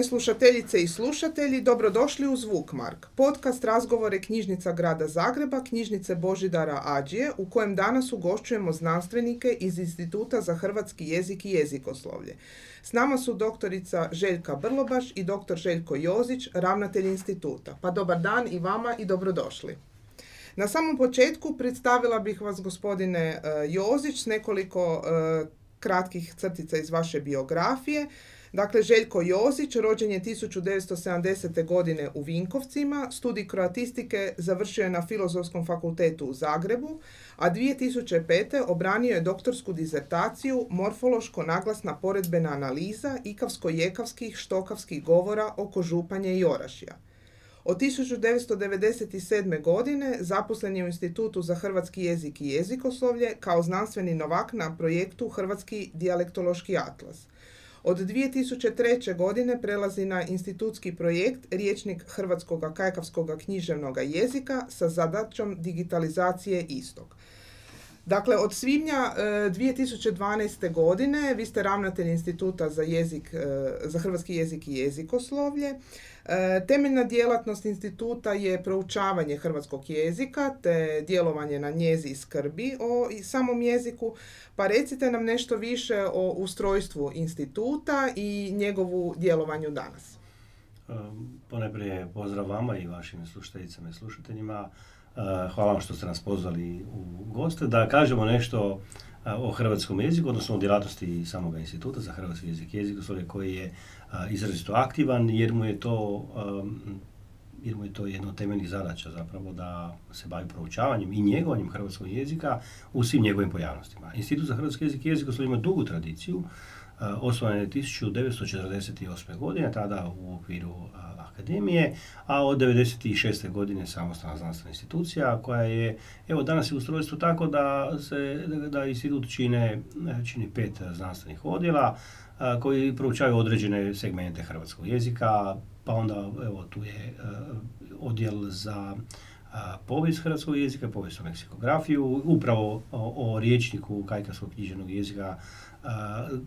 Poštovane slušateljice i slušatelji, dobrodošli u Zvukmark, podcast razgovore knjižnica grada Zagreba, knjižnice Božidara Ađije, u kojem danas ugošćujemo znanstvenike iz Instituta za hrvatski jezik i jezikoslovlje. S nama su doktorica Željka Brlobaš i doktor Željko Jozić, ravnatelj instituta. Pa dobar dan i vama i dobrodošli. Na samom početku predstavila bih vas gospodine e, Jozić s nekoliko e, kratkih crtica iz vaše biografije. Dakle, Željko Jozić, rođen je 1970. godine u Vinkovcima, studij kroatistike završio je na Filozofskom fakultetu u Zagrebu, a 2005. obranio je doktorsku dizertaciju Morfološko-naglasna poredbena analiza ikavsko-jekavskih štokavskih govora oko županja i orašja. Od 1997. godine zaposlen je u Institutu za hrvatski jezik i jezikoslovlje kao znanstveni novak na projektu Hrvatski dijalektološki atlas – od 2003. godine prelazi na institutski projekt Riječnik hrvatskog kajkavskog književnog jezika sa zadaćom digitalizacije istog. Dakle, od svibnja 2012. E, godine vi ste ravnatelj Instituta za, jezik, e, za hrvatski jezik i jezikoslovlje. E, temeljna djelatnost instituta je proučavanje hrvatskog jezika te djelovanje na njezi i skrbi o samom jeziku. Pa recite nam nešto više o ustrojstvu instituta i njegovu djelovanju danas. Ponajprije pozdrav vama i vašim slušateljicama i slušateljima. Hvala vam što ste nas pozvali u goste. Da kažemo nešto o hrvatskom jeziku, odnosno o djelatnosti samog instituta za hrvatski jezik i jezik, koji je izrazito aktivan jer mu je to jer mu je to jedno od temeljnih zadaća zapravo da se bavi proučavanjem i njegovanjem hrvatskog jezika u svim njegovim pojavnostima. Institut za hrvatski jezik i jezik ima dugu tradiciju, osnovan je 1948. godine, tada u okviru akademije, a od 1996. godine samostalna znanstvena institucija koja je, evo danas je ustrojstvo tako da se, da institut čine, čini pet znanstvenih odjela koji proučavaju određene segmente hrvatskog jezika, pa onda evo tu je odjel za povijest hrvatskog jezika, povijest o leksikografiju, upravo o, o riječniku kajkavskog književnog jezika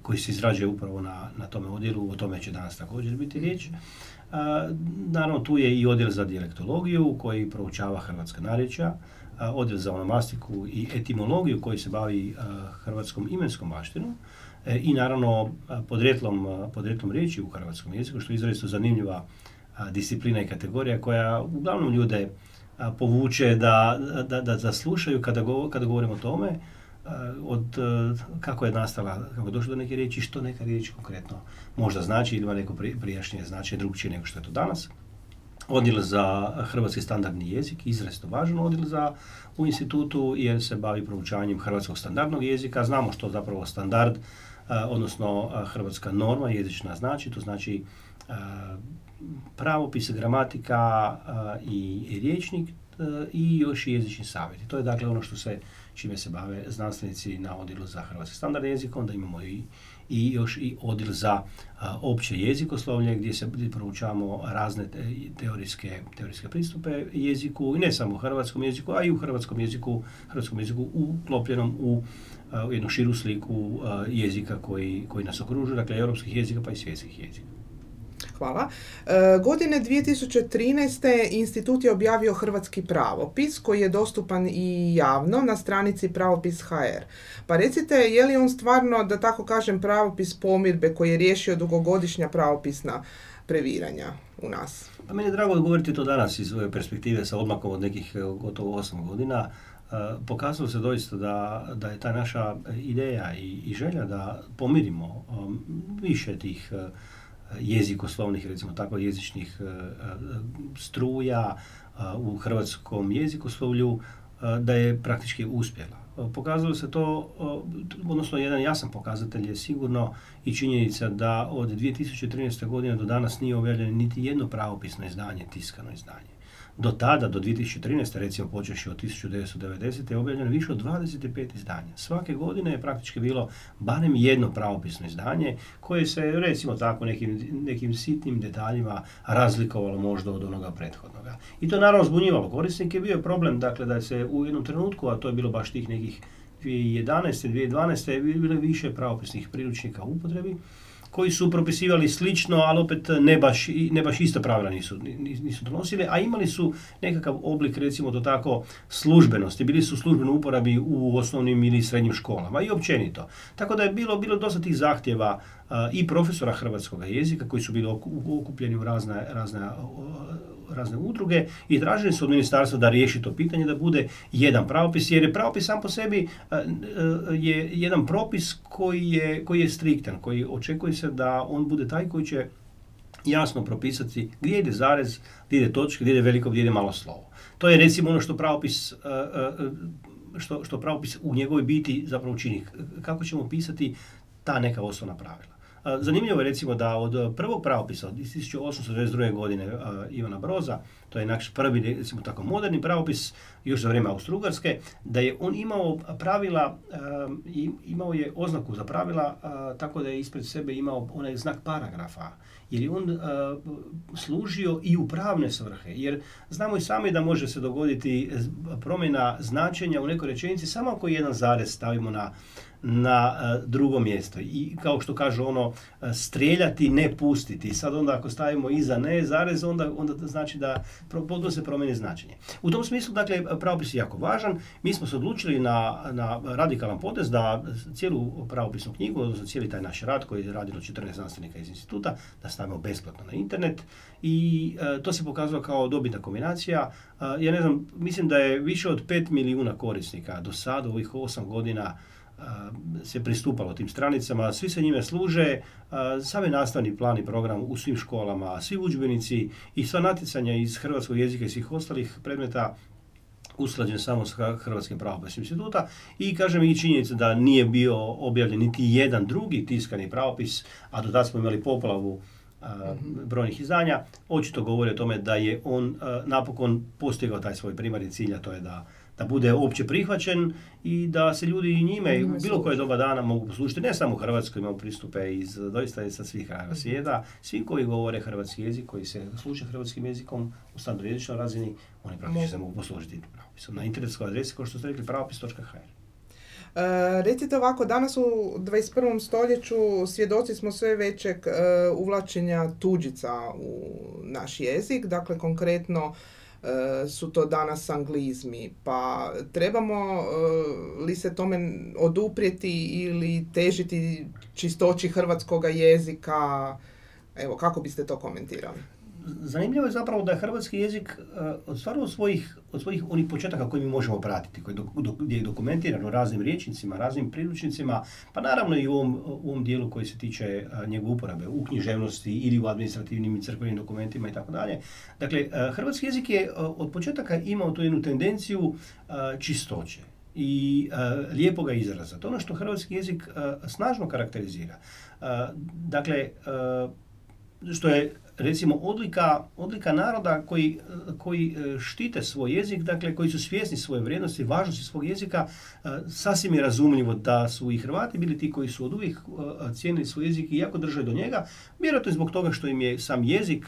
koji se izrađuje upravo na, na tome odjelu, o tome će danas također biti riječ. Naravno, tu je i odjel za dijalektologiju koji proučava hrvatska narječja, odjel za onomastiku i etimologiju koji se bavi hrvatskom imenskom baštinom e, i naravno podrijetlom, podrijetlom riječi u hrvatskom jeziku, što je izrazito zanimljiva disciplina i kategorija koja uglavnom ljude povuče da, da, da, da kada, kada govorimo o tome, od kako je nastala, kako je došlo do neke riječi, što neka riječ konkretno možda znači ili ima neko prijašnje značenje drugčije nego što je to danas. Odjel za hrvatski standardni jezik, izrazito važan odjel za u institutu jer se bavi proučavanjem hrvatskog standardnog jezika. Znamo što zapravo standard, odnosno hrvatska norma jezična znači, to znači pravopis, gramatika i riječnik i još i jezični savjet. To je dakle ono što se čime se bave znanstvenici na odjelu za hrvatski standardni jezik, onda imamo i, i još i odjel za opće jezikoslovlje gdje se proučavamo razne teorijske, teorijske pristupe jeziku i ne samo u hrvatskom jeziku, a i u hrvatskom jeziku, hrvatskom jeziku uklopljenom u jednu širu sliku jezika koji, koji nas okružuje, dakle europskih jezika pa i svjetskih jezika. Hvala. E, godine 2013. institut je objavio hrvatski pravopis koji je dostupan i javno na stranici pravopis HR. Pa recite, je li on stvarno, da tako kažem, pravopis pomirbe koji je riješio dugogodišnja pravopisna previranja u nas? Pa meni je drago odgovoriti to danas iz svoje perspektive sa odmakom od nekih e, gotovo 8 godina. E, pokazalo se doista da, da je ta naša ideja i, i želja da pomirimo um, više tih jezikoslovnih, recimo tako jezičnih e, e, struja u hrvatskom jezikoslovlju, da je praktički uspjela. Pokazalo se to, odnosno jedan jasan pokazatelj je sigurno i činjenica da od 2013. godine do danas nije objavljeno niti jedno pravopisno izdanje, tiskano izdanje. Do tada, do 2013. recimo počeši od 1990. je objavljeno više od 25 izdanja. Svake godine je praktički bilo barem jedno pravopisno izdanje koje se recimo tako nekim, nekim sitnim detaljima razlikovalo možda od onoga prethodnoga. I to naravno zbunjivalo korisnike. Bio je problem dakle da se u jednom trenutku, a to je bilo baš tih nekih 2011. 2012. je bilo više pravopisnih priručnika u upotrebi koji su propisivali slično, ali opet ne baš, ne baš ista pravila nisu, nisu donosili, a imali su nekakav oblik, recimo to tako, službenosti. Bili su službeno uporabi u osnovnim ili srednjim školama i općenito. Tako da je bilo, bilo dosta tih zahtjeva i profesora hrvatskog jezika koji su bili okupljeni u razne, razne razne udruge i tražili su od ministarstva da riješi to pitanje, da bude jedan pravopis, jer je pravopis sam po sebi e, e, je jedan propis koji je, koji je striktan, koji očekuje se da on bude taj koji će jasno propisati gdje ide zarez, gdje ide točka, gdje ide veliko, gdje ide malo slovo. To je recimo ono što pravopis e, što, što pravopis u njegovoj biti zapravo čini. Kako ćemo pisati ta neka osnovna pravila. Zanimljivo je recimo da od prvog pravopisa od 1822. godine Ivana Broza, to je naš prvi recimo tako moderni pravopis još za vrijeme Austrougarske, da je on imao pravila, imao je oznaku za pravila tako da je ispred sebe imao onaj znak paragrafa jer je on služio i u pravne svrhe. Jer znamo i sami da može se dogoditi promjena značenja u nekoj rečenici samo ako jedan zarez stavimo na na e, drugo mjesto. I kao što kažu ono, e, streljati, ne pustiti. Sad onda ako stavimo iza ne zarez, onda, onda znači da potpuno se promijeni značenje. U tom smislu, dakle, pravopis je jako važan. Mi smo se odlučili na, na radikalan potez da cijelu pravopisnu knjigu, odnosno cijeli taj naš rad koji je radilo 14 znanstvenika iz instituta, da stavimo besplatno na internet i e, to se pokazalo kao dobitna kombinacija. ja ne znam, mislim da je više od 5 milijuna korisnika do sada u ovih 8 godina se pristupalo tim stranicama, svi se njime služe, sami nastavni plan i program u svim školama, svi udžbenici i sva natjecanja iz hrvatskog jezika i svih ostalih predmeta usklađen samo sa Hrvatskim pravopisnim instituta i kažem i činjenica da nije bio objavljen niti jedan drugi tiskani pravopis, a do tada smo imali poplavu mhm. brojnih izdanja, očito govori o tome da je on napokon postigao taj svoj primarni cilj, a to je da da bude opće prihvaćen i da se ljudi njime u bilo koje doba dana mogu poslušati, ne samo u Hrvatskoj, imamo pristupe iz doista sa svih krajeva mhm. svijeta, svi koji govore hrvatski jezik, koji se sluša hrvatskim jezikom u standardjezičnoj razini, oni praktično se mogu poslužiti pravopisom. Na internetskoj adresi, kao što ste rekli, pravopis.hr. Uh, recite ovako, danas u 21. stoljeću svjedoci smo sve većeg uh, uvlačenja tuđica u naš jezik, dakle konkretno E, su to danas anglizmi. Pa trebamo e, li se tome oduprijeti ili težiti čistoći hrvatskoga jezika? Evo, kako biste to komentirali? Zanimljivo je zapravo da je hrvatski jezik uh, od stvarno svojih, od svojih onih početaka koje mi možemo pratiti, koji gdje je dokumentirano raznim riječnicima, raznim priručnicima, pa naravno i u ovom, u ovom dijelu koji se tiče uh, njegove uporabe u književnosti ili u administrativnim i crkvenim dokumentima i tako dalje. Dakle, uh, hrvatski jezik je od početaka imao tu jednu tendenciju čistoće i lijepoga izraza. To je ono što hrvatski jezik snažno karakterizira. Dakle, što je recimo odlika, odlika naroda koji, koji e, štite svoj jezik, dakle koji su svjesni svoje vrijednosti, važnosti svog jezika, e, sasvim je razumljivo da su i Hrvati bili ti koji su od uvijek e, cijenili svoj jezik i jako drže do njega, vjerojatno je zbog toga što im je sam jezik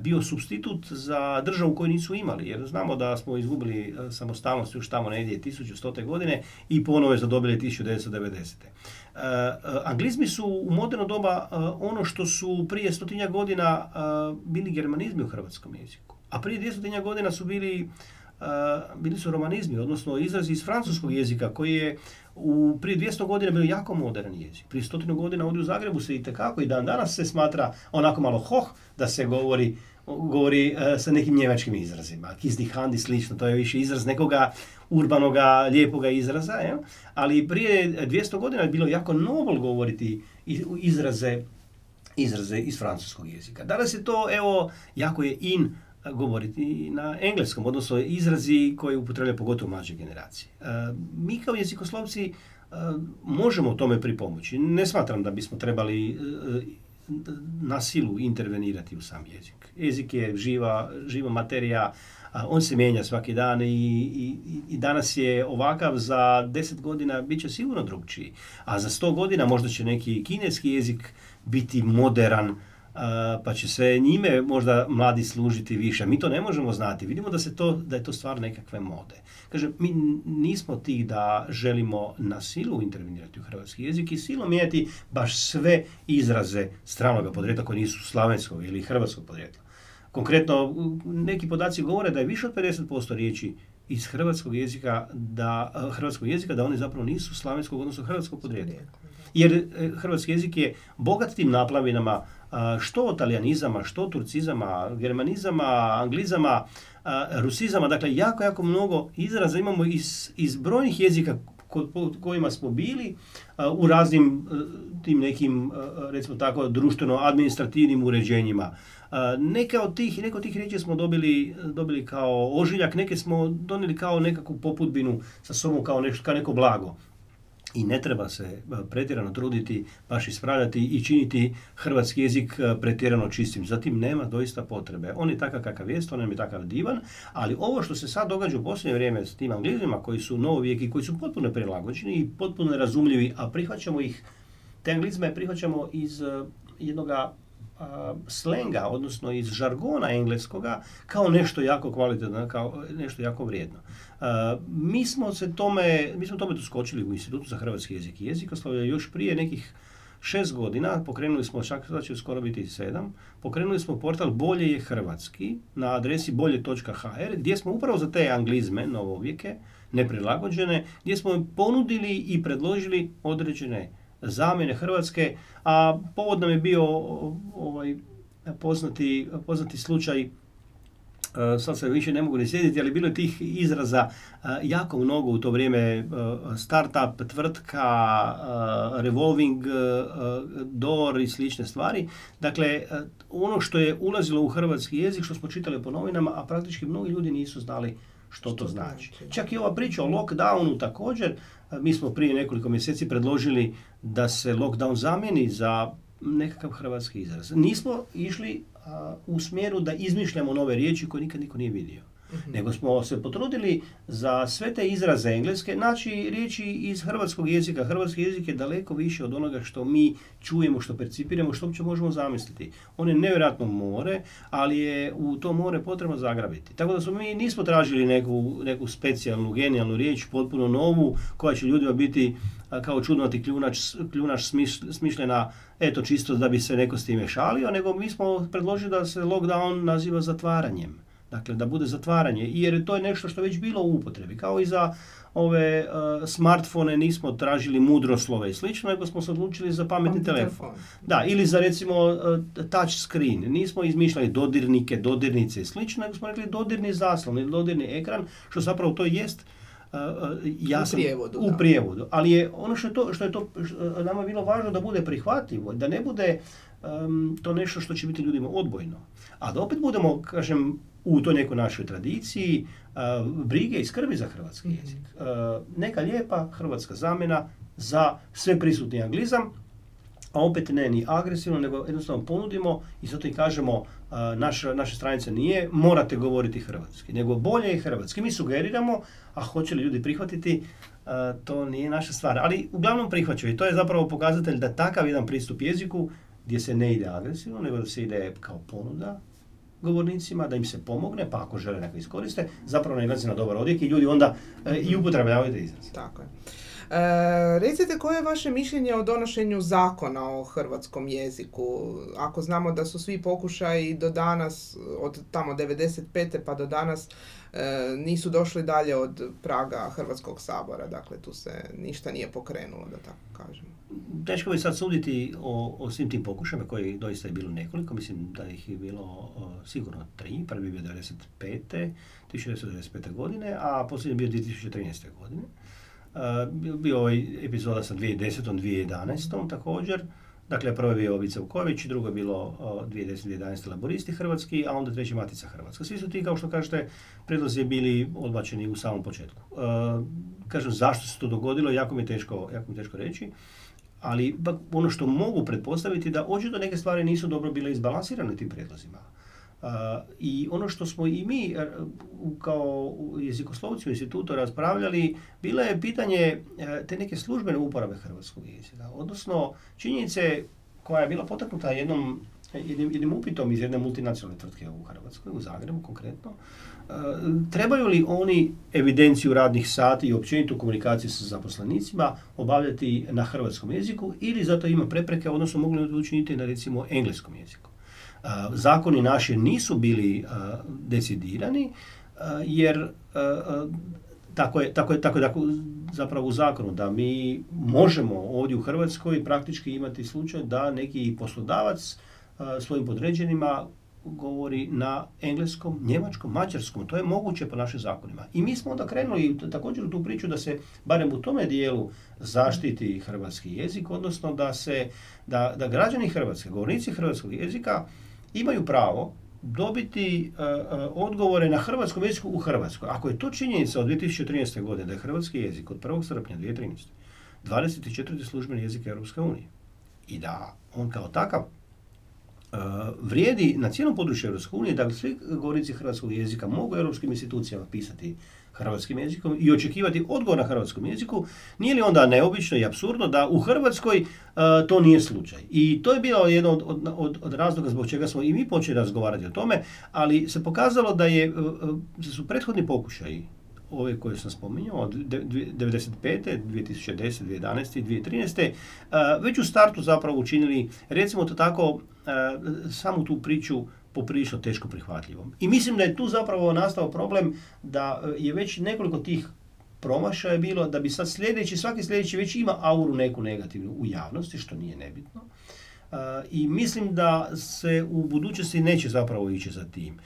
bio substitut za državu koju nisu imali. Jer znamo da smo izgubili samostalnost još tamo negdje 1100. godine i ponovo je zadobili 1990. Uh, anglizmi su u moderno doba ono što su prije stotinja godina bili germanizmi u hrvatskom jeziku. A prije dvjestotinja godina su bili bili su romanizmi, odnosno izrazi iz francuskog jezika koji je u prije 200 godina bio jako modern jezik. Prije stotinu godina ovdje u Zagrebu se i tekako i dan danas se smatra onako malo hoh da se govori govori uh, sa nekim njemačkim izrazima. Kiss die Hand i slično, to je više izraz nekoga urbanoga, lijepoga izraza, je? ali prije 200 godina je bilo jako nobel govoriti izraze, izraze iz francuskog jezika. Danas je to, evo, jako je in govoriti na engleskom, odnosno izrazi koji upotrebljaju pogotovo mlađe generacije. Uh, mi kao jezikoslovci uh, možemo tome pripomoći. Ne smatram da bismo trebali na silu intervenirati u sam jezik. Jezik je živa, živa materija, on se mijenja svaki dan i, i, i danas je ovakav, za deset godina bit će sigurno drugčiji. A za sto godina možda će neki kineski jezik biti moderan pa će se njime možda mladi služiti više. Mi to ne možemo znati. Vidimo da, se to, da je to stvar nekakve mode. Kaže, mi nismo ti da želimo na silu intervenirati u hrvatski jezik i silom mijenjati baš sve izraze stranoga podrijetla koji nisu slavenskog ili hrvatskog podrijetla. Konkretno, neki podaci govore da je više od 50% riječi iz hrvatskog jezika da hrvatskog jezika da oni zapravo nisu slavenskog odnosno hrvatskog podrijetla. Jer e, hrvatski jezik je bogat tim naplavinama što od talijanizama, što turcizama, germanizama, anglizama, rusizama, dakle jako, jako mnogo izraza imamo iz, iz brojnih jezika kojima smo bili u raznim e, tim nekim, recimo tako, društveno-administrativnim uređenjima. Neke od tih, neke od tih riječi smo dobili, dobili kao ožiljak, neke smo donijeli kao nekakvu poputbinu sa sobom kao, nešto, kao neko blago i ne treba se e, pretjerano truditi, baš ispravljati i činiti hrvatski jezik e, pretjerano čistim. Zatim nema doista potrebe. On je takav kakav jest, on je takav divan, ali ovo što se sad događa u posljednje vrijeme s tim anglizima koji su novovijeki, koji su potpuno prilagođeni i potpuno razumljivi, a prihvaćamo ih, te anglizme prihvaćamo iz e, jednoga slenga, odnosno iz žargona engleskoga, kao nešto jako kvalitetno, kao nešto jako vrijedno. mi smo se tome, mi smo tome doskočili u Institutu za hrvatski jezik i jezikoslovlje još prije nekih šest godina, pokrenuli smo, čak sada će skoro biti sedam, pokrenuli smo portal Bolje je hrvatski na adresi bolje.hr gdje smo upravo za te anglizme, novovijeke, neprilagođene, gdje smo ponudili i predložili određene zamjene Hrvatske, a povod nam je bio ovaj, poznati, poznati slučaj e, sad se više ne mogu ni sjediti, ali bilo je tih izraza e, jako mnogo u to vrijeme, e, startup, tvrtka, revolving door i slične stvari. Dakle, ono što je ulazilo u hrvatski jezik, što smo čitali po novinama, a praktički mnogi ljudi nisu znali što to znači. Čak i ova priča o lockdownu također, mi smo prije nekoliko mjeseci predložili da se lockdown zamijeni za nekakav hrvatski izraz. Nismo išli u smjeru da izmišljamo nove riječi koje nikad niko nije vidio. Mhm. Nego smo se potrudili za sve te izraze engleske naći riječi iz hrvatskog jezika. Hrvatski jezik je daleko više od onoga što mi čujemo, što percipiramo, što uopće možemo zamisliti. On je nevjerojatno more, ali je u to more potrebno zagrabiti. Tako da smo mi nismo tražili neku, neku specijalnu, genijalnu riječ, potpuno novu, koja će ljudima biti kao čudnati kljunač, kljunač smišljena eto čisto da bi se neko s time šalio, nego mi smo predložili da se lockdown naziva zatvaranjem. Dakle, da bude zatvaranje, jer to je nešto što je već bilo u upotrebi. Kao i za ove uh, smartfone nismo tražili mudroslove i slično, nego smo se odlučili za pametni telefon. Da, ili za recimo uh, touch screen. Nismo izmišljali dodirnike, dodirnice i slično, nego smo rekli dodirni zaslon ili dodirni ekran, što zapravo to jest uh, u prijevodu. U prijevodu. Ali je ono što je to, što je to što nama bilo važno da bude prihvatljivo, da ne bude um, to nešto što će biti ljudima odbojno. A da opet budemo, kažem, u toj nekoj našoj tradiciji brige i skrbi za hrvatski mhm. jezik. neka lijepa hrvatska zamjena za sve prisutni anglizam, a opet ne ni agresivno, nego jednostavno ponudimo i zato i kažemo naša, naša stranica nije morate govoriti hrvatski, nego bolje je hrvatski. Mi sugeriramo, a hoće li ljudi prihvatiti, to nije naša stvar. Ali uglavnom prihvaćaju i to je zapravo pokazatelj da takav jedan pristup jeziku gdje se ne ide agresivno, nego da se ide kao ponuda, govornicima, da im se pomogne, pa ako žele neko iskoriste, zapravo nailazi na dobar odjek i ljudi onda e, i upotrebljavaju te izraze. Tako je. E, recite koje je vaše mišljenje o donošenju zakona o hrvatskom jeziku? Ako znamo da su svi pokušaji do danas, od tamo 95. pa do danas, nisu došli dalje od praga Hrvatskog sabora. Dakle, tu se ništa nije pokrenulo, da tako kažemo teško bi sad suditi o, o svim tim pokušajima koji doista je bilo nekoliko, mislim da ih je bilo sigurno tri, prvi je bio 95. 1995. godine, a posljednji je bio 2013. godine. Uh, bio ovaj epizoda sa 2010. 2011. također. Dakle, prvo je bio Vice Vuković, drugo je bilo 2010-2011 laboristi hrvatski, a onda treći Matica Hrvatska. Svi su ti, kao što kažete, predlozi bili odbačeni u samom početku. Uh, kažem, zašto se to dogodilo, jako mi je teško, jako mi je teško reći ali ono što mogu pretpostaviti da očito neke stvari nisu dobro bile izbalansirane tim prijedlozima. I ono što smo i mi e, kao jezikoslovci u institutu raspravljali, bilo je pitanje e, te neke službene uporabe hrvatskog jezika. Odnosno, činjenice koja je bila potaknuta jednom jednim, upitom iz jedne multinacionalne tvrtke u Hrvatskoj, u Zagrebu konkretno, e, trebaju li oni evidenciju radnih sati i općenito komunikaciju sa zaposlenicima obavljati na hrvatskom jeziku ili zato ima prepreke, odnosno mogli li to učiniti na recimo engleskom jeziku. Zakoni naši nisu bili decidirani jer tako je, tako je, tako je, zapravo u zakonu da mi možemo ovdje u Hrvatskoj praktički imati slučaj da neki poslodavac svojim podređenima govori na engleskom, njemačkom, mađarskom. To je moguće po našim zakonima. I mi smo onda krenuli također u tu priču da se barem u tome dijelu zaštiti hrvatski jezik, odnosno da se da, da građani Hrvatske, govornici hrvatskog jezika imaju pravo dobiti uh, odgovore na hrvatskom jeziku u Hrvatskoj. Ako je to činjenica od 2013. godine da je hrvatski jezik od 1. srpnja 2013. 24. službeni jezik Europske unije i da on kao takav vrijedi na cijelom području Europske unije, da svi govorici hrvatskog jezika mogu europskim institucijama pisati hrvatskim jezikom i očekivati odgovor na hrvatskom jeziku, nije li onda neobično i absurdno da u Hrvatskoj uh, to nije slučaj. I to je bilo jedno od, od, od, od razloga zbog čega smo i mi počeli razgovarati o tome, ali se pokazalo da je, uh, su prethodni pokušaji ove koje sam spominjao, od 1995. 2010. 2011. i 2013. već u startu zapravo učinili, recimo to tako, samu tu priču poprilično teško prihvatljivom. I mislim da je tu zapravo nastao problem da e, je već nekoliko tih promašaja bilo da bi sad sljedeći, svaki sljedeći već ima auru neku negativnu u javnosti, što nije nebitno. Uh, I mislim da se u budućnosti neće zapravo ići za tim.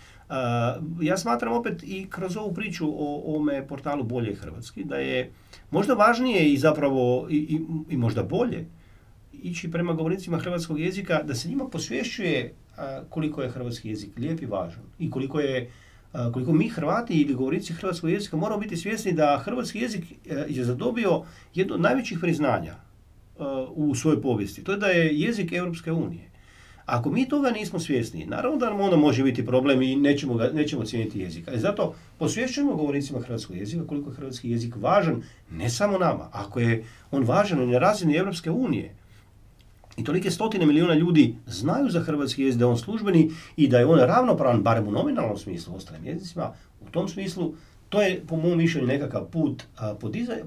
Ja smatram opet i kroz ovu priču o ovome portalu Bolje Hrvatski, da je možda važnije i zapravo i, i, i možda bolje ići prema govornicima hrvatskog jezika, da se njima posvješćuje koliko je hrvatski jezik lijep i važan i koliko je koliko mi Hrvati ili govorici hrvatskog jezika moramo biti svjesni da hrvatski jezik e, je zadobio jedno od najvećih priznanja e, u svojoj povijesti. To je da je jezik Europske unije. Ako mi toga nismo svjesni, naravno da nam onda može biti problem i nećemo, ga, nećemo cijeniti jezik. Ali zato posvješćujemo govornicima hrvatskog jezika koliko je hrvatski jezik važan, ne samo nama. Ako je on važan na razini Europske unije, i tolike stotine milijuna ljudi znaju za hrvatski jezik da je on službeni i da je on ravnopravan, barem u nominalnom smislu, ostalim jezicima, u tom smislu, to je po mom mišljenju nekakav put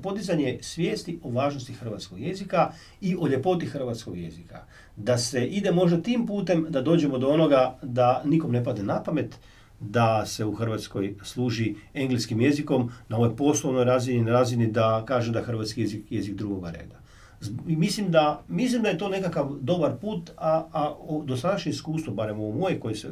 podizanje svijesti o važnosti hrvatskog jezika i o ljepoti hrvatskog jezika. Da se ide možda tim putem da dođemo do onoga da nikom ne pade na pamet da se u Hrvatskoj služi engleskim jezikom na ovoj poslovnoj razini, na razini da kaže da hrvatski jezik je jezik drugoga reda. I mislim da, mislim da je to nekakav dobar put, a, a dosadašnje iskustvo, barem u moje, koje se,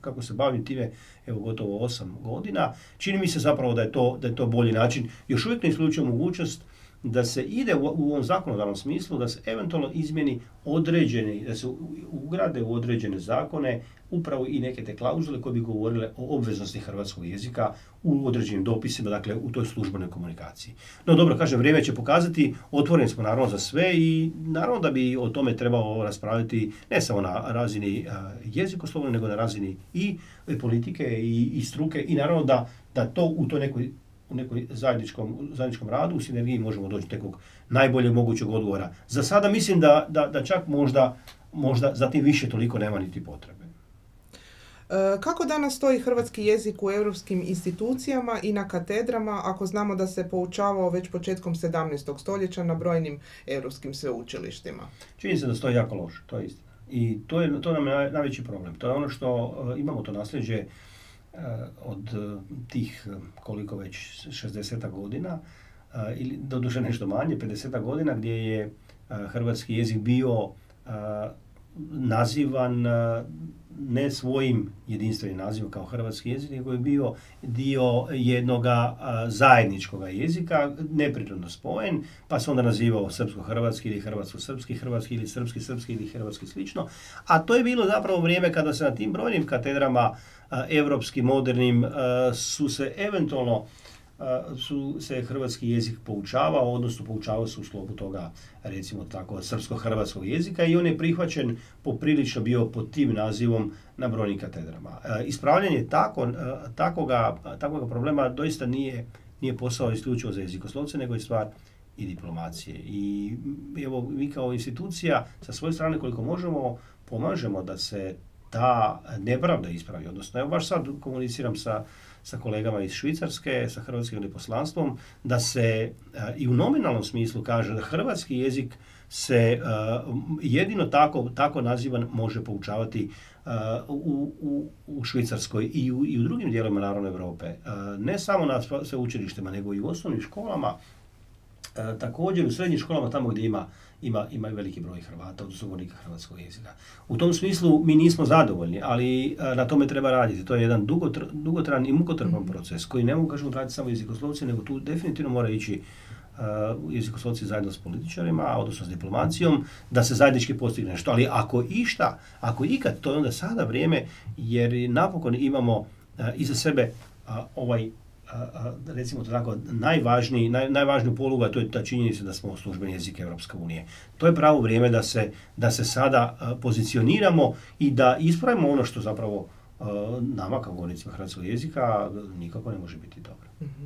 kako se bavim time, evo gotovo osam godina, čini mi se zapravo da je to, da je to bolji način. Još uvijek ne isključuje mogućnost da se ide u, ovom zakonodavnom smislu, da se eventualno izmjeni određeni, da se ugrade u određene zakone upravo i neke te klauzule koje bi govorile o obveznosti hrvatskog jezika u određenim dopisima, dakle u toj službenoj komunikaciji. No dobro, kažem, vrijeme će pokazati, otvoreni smo naravno za sve i naravno da bi o tome trebalo raspraviti ne samo na razini jezikoslovne, nego na razini i politike i, i struke i naravno da, da to u toj nekoj u nekoj zajedničkom, zajedničkom radu, u sinergiji možemo doći do nekog najboljeg mogućeg odgovora. Za sada mislim da, da, da čak možda, možda za tim više toliko nema niti potrebe. E, kako danas stoji hrvatski jezik u europskim institucijama i na katedrama ako znamo da se poučavao već početkom 17. stoljeća na brojnim europskim sveučilištima? Čini se da stoji jako loše, to je istina. I to, je, to nam je najveći problem. To je ono što e, imamo to nasljeđe od eh, tih eh, koliko već 60 godina ili doduše nešto manje 50 godina gdje je hrvatski jezik bio nazivan ne svojim jedinstvenim nazivom kao hrvatski jezik, nego je bio dio jednog zajedničkog jezika, neprirodno spojen, pa se onda nazivao srpsko-hrvatski ili hrvatsko-srpski, hrvatski ili srpski-srpski ili hrvatski slično. A to je bilo zapravo vrijeme kada se na tim brojnim katedrama evropski modernim su se eventualno su se hrvatski jezik poučavao, odnosno poučavao se u sklopu toga, recimo tako, srpsko-hrvatskog jezika i on je prihvaćen poprilično bio pod tim nazivom na brojnim katedrama. Ispravljanje tako, takoga, takoga problema doista nije, nije posao isključivo za jezikoslovce, nego je stvar i diplomacije. I evo, mi kao institucija sa svoje strane koliko možemo pomažemo da se ta nepravda ispravi. Odnosno, evo baš sad komuniciram sa, sa kolegama iz Švicarske, sa hrvatskim veliposlanstvom, da se i u nominalnom smislu kaže da hrvatski jezik se jedino tako, tako nazivan može poučavati u, u, u Švicarskoj i u, i u drugim dijelovima naravno Europe. Ne samo na sveučilištima, nego i u osnovnim školama, također u srednjim školama tamo gdje ima ima, ima veliki broj Hrvata, odnosno govornika hrvatskog jezika. U tom smislu mi nismo zadovoljni, ali na tome treba raditi. To je jedan dugotr, dugotran i mukotrpan mhm. proces koji ne mogu kažemo raditi samo jezikoslovci, nego tu definitivno mora ići uh, jezikoslovci zajedno s političarima, odnosno s diplomacijom, da se zajednički postigne nešto. Ali ako išta, ako ikad, to je onda sada vrijeme, jer napokon imamo uh, iza sebe uh, ovaj recimo to tako, najvažniji, naj, najvažniju polugu, a to je ta činjenica da smo službeni jezik Europske unije. To je pravo vrijeme da se, da se sada pozicioniramo i da ispravimo ono što zapravo nama kao govornicima hrvatskog jezika nikako ne može biti dobro. Mhm.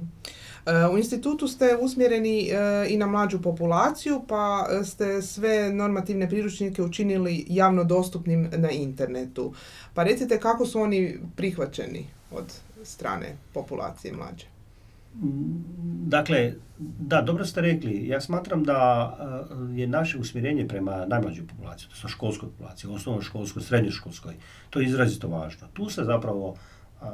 E, u institutu ste usmjereni e, i na mlađu populaciju, pa ste sve normativne priručnike učinili javno dostupnim na internetu. Pa recite kako su oni prihvaćeni od strane populacije mlađe? Dakle, da, dobro ste rekli. Ja smatram da eh, je naše usmjerenje prema najmlađoj populaciji, to školskoj populaciji, osnovnoškolskoj, srednjoškolskoj, to je izrazito važno. Tu se zapravo eh,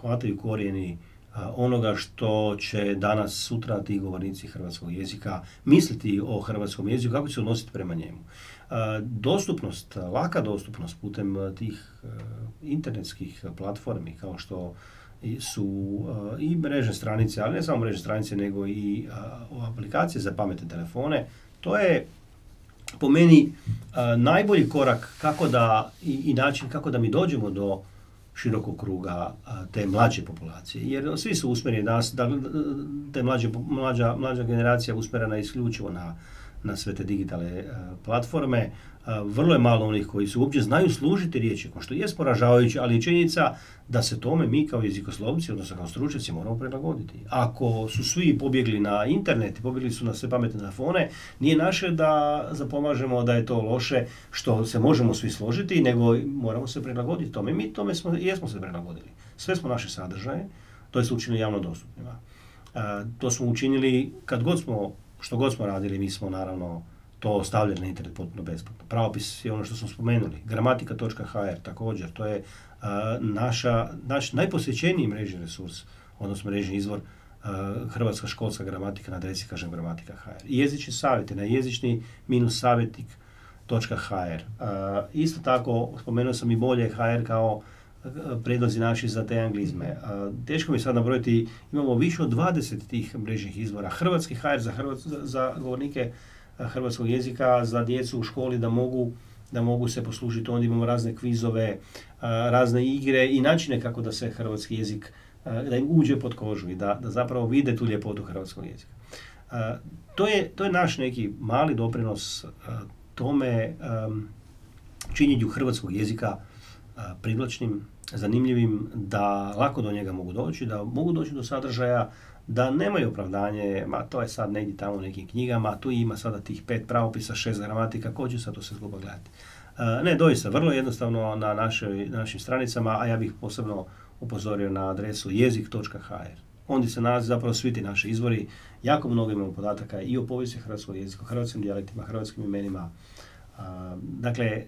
hvataju korijeni eh, onoga što će danas, sutra ti govornici hrvatskog jezika misliti o hrvatskom jeziku, kako će se odnositi prema njemu. Dostupnost, laka dostupnost putem tih internetskih platformi kao što su i mrežne stranice, ali ne samo mrežne stranice, nego i aplikacije za pametne telefone. To je po meni najbolji korak kako da i, način kako da mi dođemo do širokog kruga te mlađe populacije. Jer svi su usmjereni da, te mlađe, mlađa, mlađa generacija usmjerena isključivo na na sve te digitalne e, platforme. Vrlo je malo onih koji su uopće znaju služiti riječi, što je poražavajuće, ali je činjenica da se tome mi kao jezikoslovci, odnosno kao stručnjaci, moramo prilagoditi. Ako su svi pobjegli na internet pobjegli su na sve pametne telefone, nije naše da zapomažemo da je to loše što se možemo svi složiti, nego moramo se prilagoditi tome. Mi tome smo, jesmo se prilagodili. Sve smo naše sadržaje, to je učinili javno dostupnima. to smo učinili kad god smo što god smo radili, mi smo naravno to stavljali na internet potpuno besplatno. Pravopis je ono što smo spomenuli. Gramatika.hr također, to je naša, naš najposjećeniji mrežni resurs, odnosno mrežni izvor Hrvatska školska gramatika na adresi, kažem, gramatika.hr. Jezični savjeti na jezični minus savjetnik.hr. Isto tako, spomenuo sam i bolje HR kao predlozi naši za te anglizme. Teško mi sad nabrojiti, imamo više od 20 tih mrežnih izvora. Hrvatski HR za, za govornike hrvatskog jezika, za djecu u školi da mogu da mogu se poslužiti. Onda imamo razne kvizove, razne igre i načine kako da se hrvatski jezik, da im uđe pod kožu i da, da zapravo vide tu ljepotu hrvatskog jezika. To je, to je naš neki mali doprinos tome činjenju hrvatskog jezika privlačnim, zanimljivim, da lako do njega mogu doći, da mogu doći do sadržaja, da nemaju opravdanje, ma to je sad negdje tamo u nekim knjigama, tu ima sada tih pet pravopisa, šest gramatika, ko će sad to se zguba gledati. Ne, doista, vrlo jednostavno na našoj, našim stranicama, a ja bih posebno upozorio na adresu jezik.hr. Ondje se nalazi zapravo svi ti naši izvori, jako mnogo imamo podataka i o povijesti hrvatskog jezika, hrvatskim dijalektima, hrvatskim imenima, Dakle,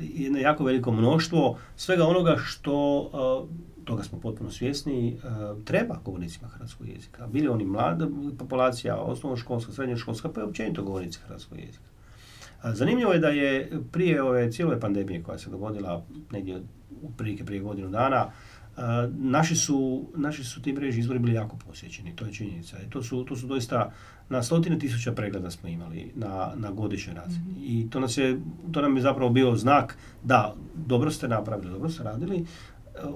jedno jako veliko mnoštvo svega onoga što, toga smo potpuno svjesni, treba govornicima hrvatskog jezika. Bili oni mlada populacija, osnovnoškolska, srednjoškolska, pa i općenito govornici hrvatskog jezika. Zanimljivo je da je prije ove cijele pandemije koja se dogodila negdje prilike prije godinu dana, naši su, naši su ti mreži izvori bili jako posjećeni, to je činjenica. I to su, to su doista na stotine tisuća pregleda smo imali na, na godišnjoj razini. Mhm. I to, nas je, to nam je zapravo bio znak da dobro ste napravili, dobro ste radili, e,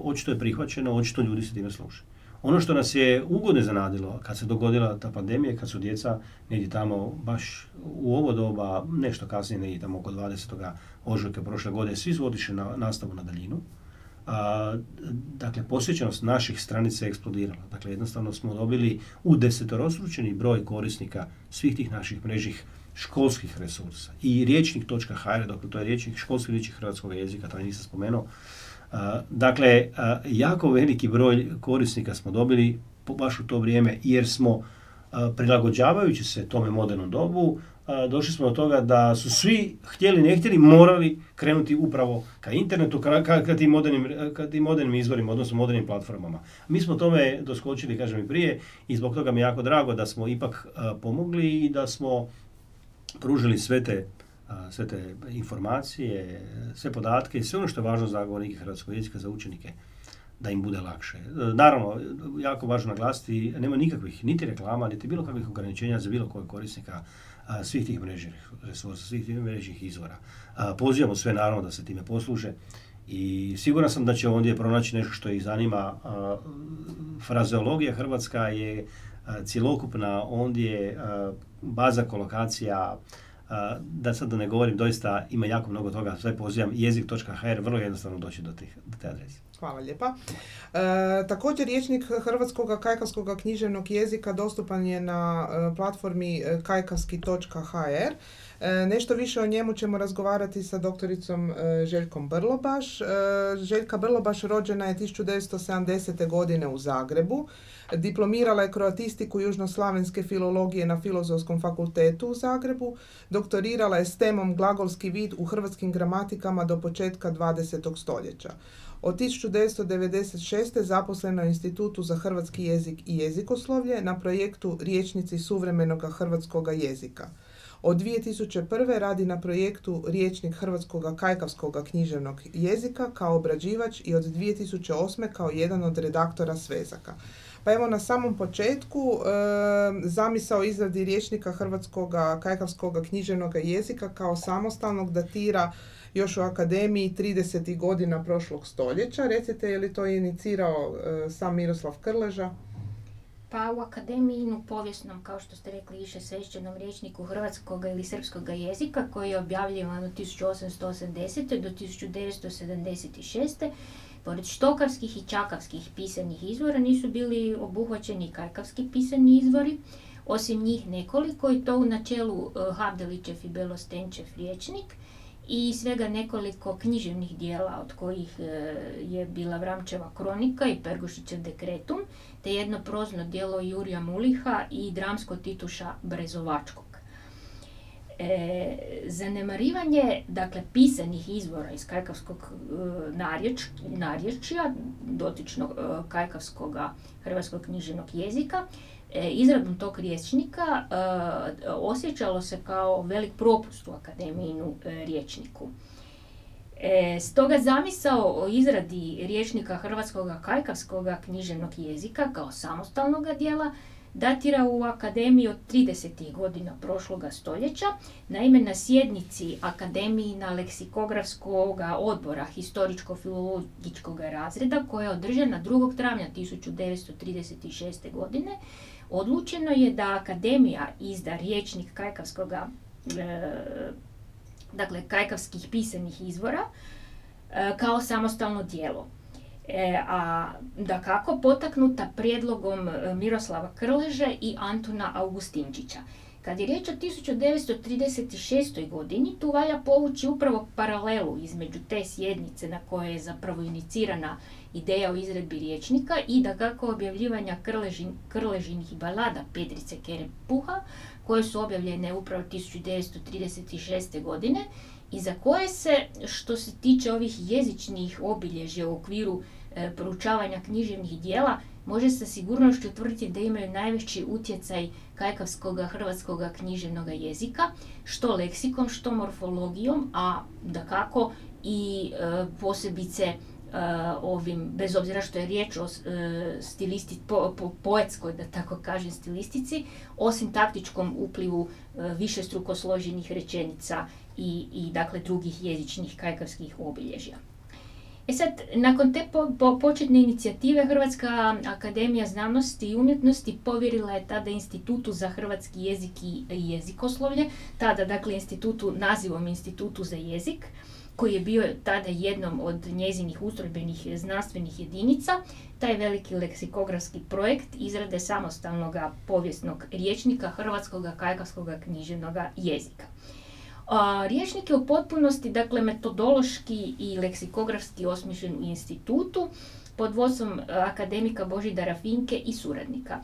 očito je prihvaćeno, očito ljudi se time slušaju. Ono što nas je ugodno zanadilo kad se dogodila ta pandemija, kad su djeca negdje tamo baš u ovo doba, nešto kasnije negdje tamo oko 20. ožujka prošle godine, svi su otišli na nastavu na daljinu a, dakle, posjećenost naših stranica je eksplodirala. Dakle, jednostavno smo dobili u desetorostručeni broj korisnika svih tih naših mrežih školskih resursa i riječnik.hr, dakle to je riječnik, školski riječnik hrvatskog jezika, to nisam spomenuo. Dakle, jako veliki broj korisnika smo dobili baš u to vrijeme jer smo prilagođavajući se tome modernom dobu došli smo do toga da su svi htjeli ne htjeli morali krenuti upravo ka internetu, ka, ka, tim, modernim, ka tim modernim izvorima, odnosno modernim platformama. Mi smo tome doskočili, kažem i prije, i zbog toga mi je jako drago da smo ipak pomogli i da smo pružili sve te, sve te informacije, sve podatke i sve ono što je važno za govornike hrvatskog jezika, za učenike da im bude lakše. E, naravno, jako važno naglasiti, nema nikakvih niti reklama, niti bilo kakvih ograničenja za bilo kojeg korisnika svih tih mrežnih resursa, svih tih mrežnih izvora. Pozivamo sve naravno da se time posluže i siguran sam da će ondje pronaći nešto što ih zanima. Frazeologija hrvatska je cjelokupna ondje baza kolokacija, da sad da ne govorim, doista ima jako mnogo toga, sve pozivam jezik.hr, vrlo jednostavno doći do, tih, do te adrese. Hvala lijepa. E, također riječnik hrvatskog kajkavskog književnog jezika dostupan je na e, platformi e, kajkavski.hr. E, nešto više o njemu ćemo razgovarati sa doktoricom Željkom Brlobaš. Željka Brlobaš rođena je 1970. godine u Zagrebu. Diplomirala je kroatistiku južnoslavenske filologije na Filozofskom fakultetu u Zagrebu. Doktorirala je stemom glagolski vid u hrvatskim gramatikama do početka 20. stoljeća. Od 1996. zaposlena u Institutu za hrvatski jezik i jezikoslovlje na projektu Riječnici suvremenog hrvatskog jezika. Od 2001. radi na projektu Riječnik hrvatskog kajkavskog književnog jezika kao obrađivač i od 2008. kao jedan od redaktora Svezaka. Pa evo na samom početku e, zamisao izradi riječnika hrvatskog kajkavskog književnog jezika kao samostalnog datira još u akademiji 30. godina prošlog stoljeća. Recite je li to inicirao e, sam Miroslav Krleža? Pa u akademijinu povijesnom, kao što ste rekli, više svešćenom riječniku hrvatskog ili srpskog jezika koji je objavljivan od 1880. do 1976. Pored štokavskih i čakavskih pisanih izvora nisu bili obuhvaćeni kajkavski pisani izvori, osim njih nekoliko i to u načelu uh, Habdelićev i Belostenčev riječnik – i svega nekoliko književnih dijela od kojih e, je bila Vramčeva kronika i Pergušićev dekretum, te jedno prozno dijelo Jurija Muliha i dramsko Tituša Brezovačkog. E, zanemarivanje dakle, pisanih izvora iz kajkavskog e, narječja, dotičnog e, kajkavskog hrvatskog književnog jezika, izradom tog riječnika e, osjećalo se kao velik propust u akademijinu e, riječniku. Stoga zamisao o izradi riječnika hrvatskog kajkavskog književnog jezika kao samostalnog dijela datira u akademiji od 30. godina prošloga stoljeća. Naime, na sjednici akademiji na leksikografskog odbora historičko-filologičkog razreda koja je održana 2. travnja 1936. godine Odlučeno je da Akademija izda riječnik kajkavskog, e, dakle kajkavskih pisanih izvora e, kao samostalno djelo. E, a da kako potaknuta prijedlogom Miroslava Krleže i Antuna Augustinčića. Kad je riječ o 1936. godini, tu valja povući upravo paralelu između te sjednice na kojoj je zapravo inicirana ideja o izredbi riječnika i da kako objavljivanja krležin, krležinih balada Pedrice Kerepuha, koje su objavljene upravo 1936. godine i za koje se, što se tiče ovih jezičnih obilježja u okviru e, proučavanja književnih dijela, može sa sigurnošću tvrditi da imaju najveći utjecaj kajkavskog hrvatskog književnog jezika, što leksikom, što morfologijom, a da kako i e, posebice ovim, bez obzira što je riječ o eh, stilisti, po, po, poetskoj, da tako kažem, stilistici, osim taktičkom uplivu uh, više struko složenih rečenica i, i dakle drugih jezičnih kajkavskih obilježja. E sad, nakon te po, početne inicijative Hrvatska akademija znanosti i umjetnosti povjerila je tada Institutu za hrvatski jezik i jezikoslovlje, tada dakle institutu, nazivom Institutu za jezik, koji je bio tada jednom od njezinih ustrojbenih znanstvenih jedinica, taj veliki leksikografski projekt izrade samostalnog povijesnog riječnika hrvatskog kajkavskog književnog jezika. Riječnik je u potpunosti, dakle, metodološki i leksikografski osmišljen u institutu pod vodstvom akademika Božidara Finke i suradnika.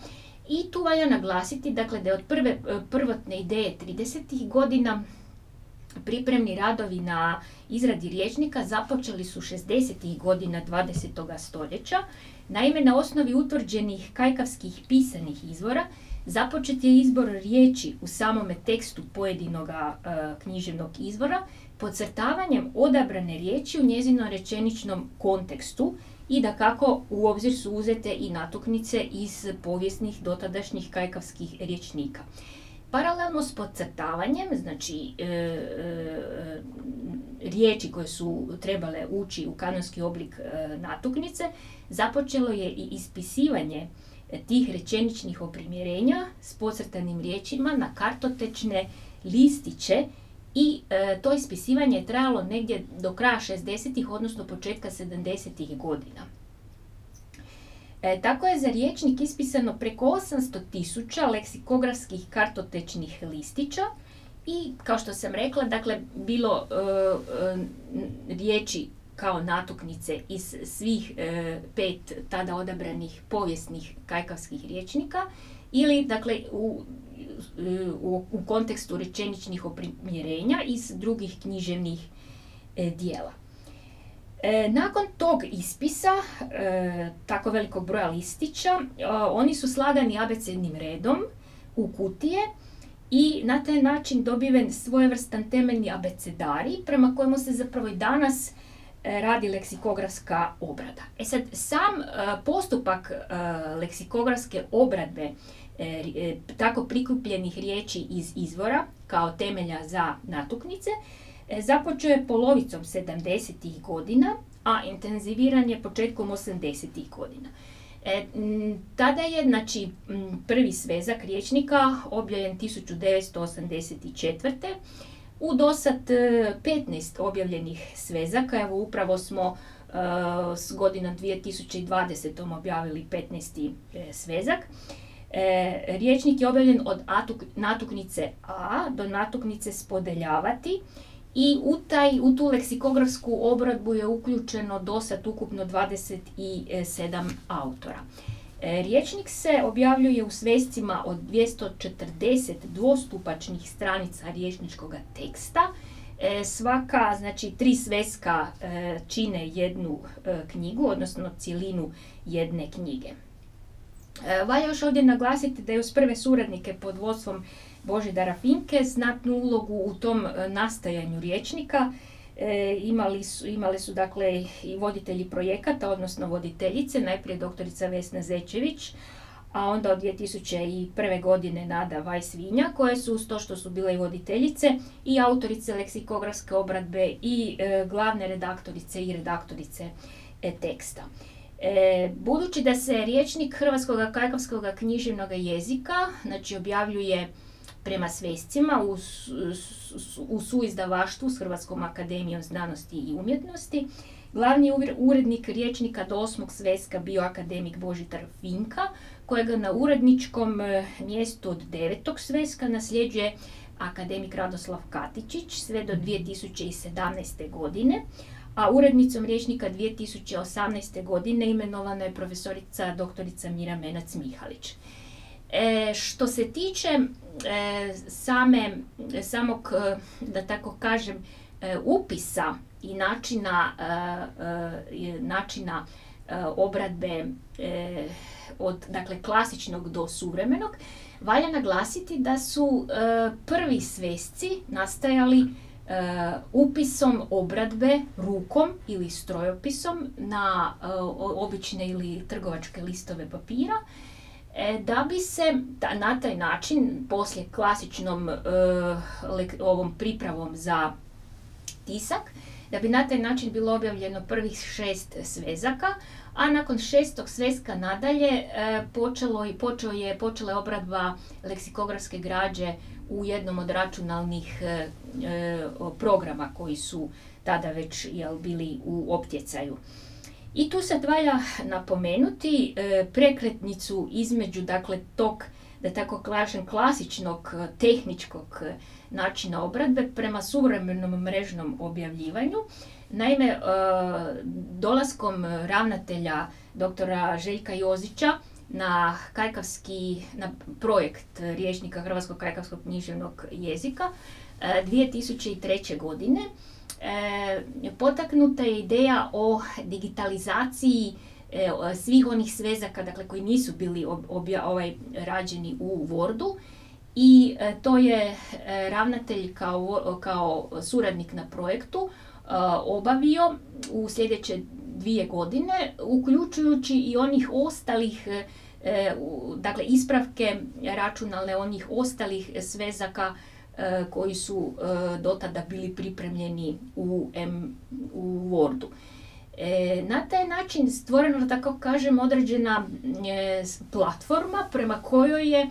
I tu valja naglasiti dakle, da je od prve, prvotne ideje 30. godina pripremni radovi na izradi riječnika započeli su 60. godina 20. stoljeća. Naime, na osnovi utvrđenih kajkavskih pisanih izvora započet je izbor riječi u samome tekstu pojedinog e, književnog izvora podcrtavanjem odabrane riječi u njezino rečeničnom kontekstu i da kako u obzir su uzete i natuknice iz povijesnih dotadašnjih kajkavskih riječnika. Paralelno s podcrtavanjem, znači e, e, riječi koje su trebale ući u kanonski oblik e, natuknice, započelo je i ispisivanje tih rečeničnih oprimjerenja s podcrtanim riječima na kartotečne listiće i to ispisivanje je trajalo negdje do kraja 60-ih, odnosno početka 70-ih godina. E, tako je za riječnik ispisano preko 800 tisuća leksikografskih kartotečnih listića i, kao što sam rekla, dakle, bilo e, e, riječi kao natuknice iz svih e, pet tada odabranih povijesnih kajkavskih riječnika ili, dakle, u, u, u kontekstu rečeničnih oprimjerenja iz drugih književnih dijela. E, nakon tog ispisa, e, tako velikog broja listića, e, oni su slagani abecednim redom u kutije i na taj način dobiven svojevrstan temeljni abecedari prema kojemu se zapravo i danas radi leksikografska obrada. E sad, sam postupak leksikografske obradbe tako prikupljenih riječi iz izvora kao temelja za natuknice E, započeo je polovicom 70. godina, a intenziviran je početkom 80. godina. E, tada je znači, prvi svezak riječnika objavljen 1984. U dosad 15 e, objavljenih svezaka, evo upravo smo e, s godinom 2020. objavili 15. E, svezak. E, riječnik je objavljen od atuk, natuknice A do natuknice spodeljavati i u, taj, u tu leksikografsku obradbu je uključeno dosad ukupno 27 autora. E, Riječnik se objavljuje u svescima od 240 dvostupačnih stranica riječničkog teksta. E, svaka, znači tri sveska e, čine jednu knjigu, odnosno cijelinu jedne knjige. Valja još ovdje naglasiti da je uz prve suradnike pod vodstvom Božidara Finke znatnu ulogu u tom e, nastajanju riječnika. E, imali su, imale su dakle i voditelji projekata, odnosno voditeljice, najprije doktorica Vesna Zečević, a onda od 2001. godine Nada Vajsvinja, koje su uz to što su bile i voditeljice i autorice leksikografske obradbe i e, glavne redaktorice i redaktorice teksta. budući da se riječnik Hrvatskog kajkavskog književnog jezika znači objavljuje prema svescima u, u suizdavaštvu s Hrvatskom akademijom znanosti i umjetnosti. Glavni urednik riječnika do osmog sveska bio akademik Božitar Finka, kojega na uredničkom e, mjestu od devetog sveska nasljeđuje akademik Radoslav Katičić sve do 2017. godine, a urednicom riječnika 2018. godine imenovana je profesorica doktorica Mira Menac-Mihalić. E, što se tiče e, same, samog, e, da tako kažem, e, upisa i načina, načina obradbe od dakle, klasičnog do suvremenog, valja naglasiti da su prvi svesci nastajali upisom obradbe rukom ili strojopisom na obične ili trgovačke listove papira E, da bi se na taj način, poslije klasičnom e, ovom pripravom za tisak, da bi na taj način bilo objavljeno prvih šest svezaka, a nakon šestog sveska nadalje e, počelo i počeo je, počela je obradba leksikografske građe u jednom od računalnih programa koji su tada već jel, bili u optjecaju. I tu sad valja napomenuti e, prekretnicu između dakle tog da tako kažem klasičnog e, tehničkog e, načina obradbe prema suvremenom mrežnom objavljivanju. Naime, dolaskom ravnatelja doktora Željka Jozića na kajkavski, na projekt riječnika Hrvatskog kajkavskog književnog jezika 2003. godine potaknuta je ideja o digitalizaciji e, svih onih svezaka dakle, koji nisu bili ovaj, rađeni u Wordu. I e, to je e, ravnatelj kao, suradnik na projektu obavio u sljedeće dvije godine, uključujući i onih ostalih dakle ispravke računalne onih ostalih svezaka E, koji su e, do tada bili pripremljeni u, u Wordu. E, na taj način stvoreno, da tako kažem, određena platforma prema kojoj je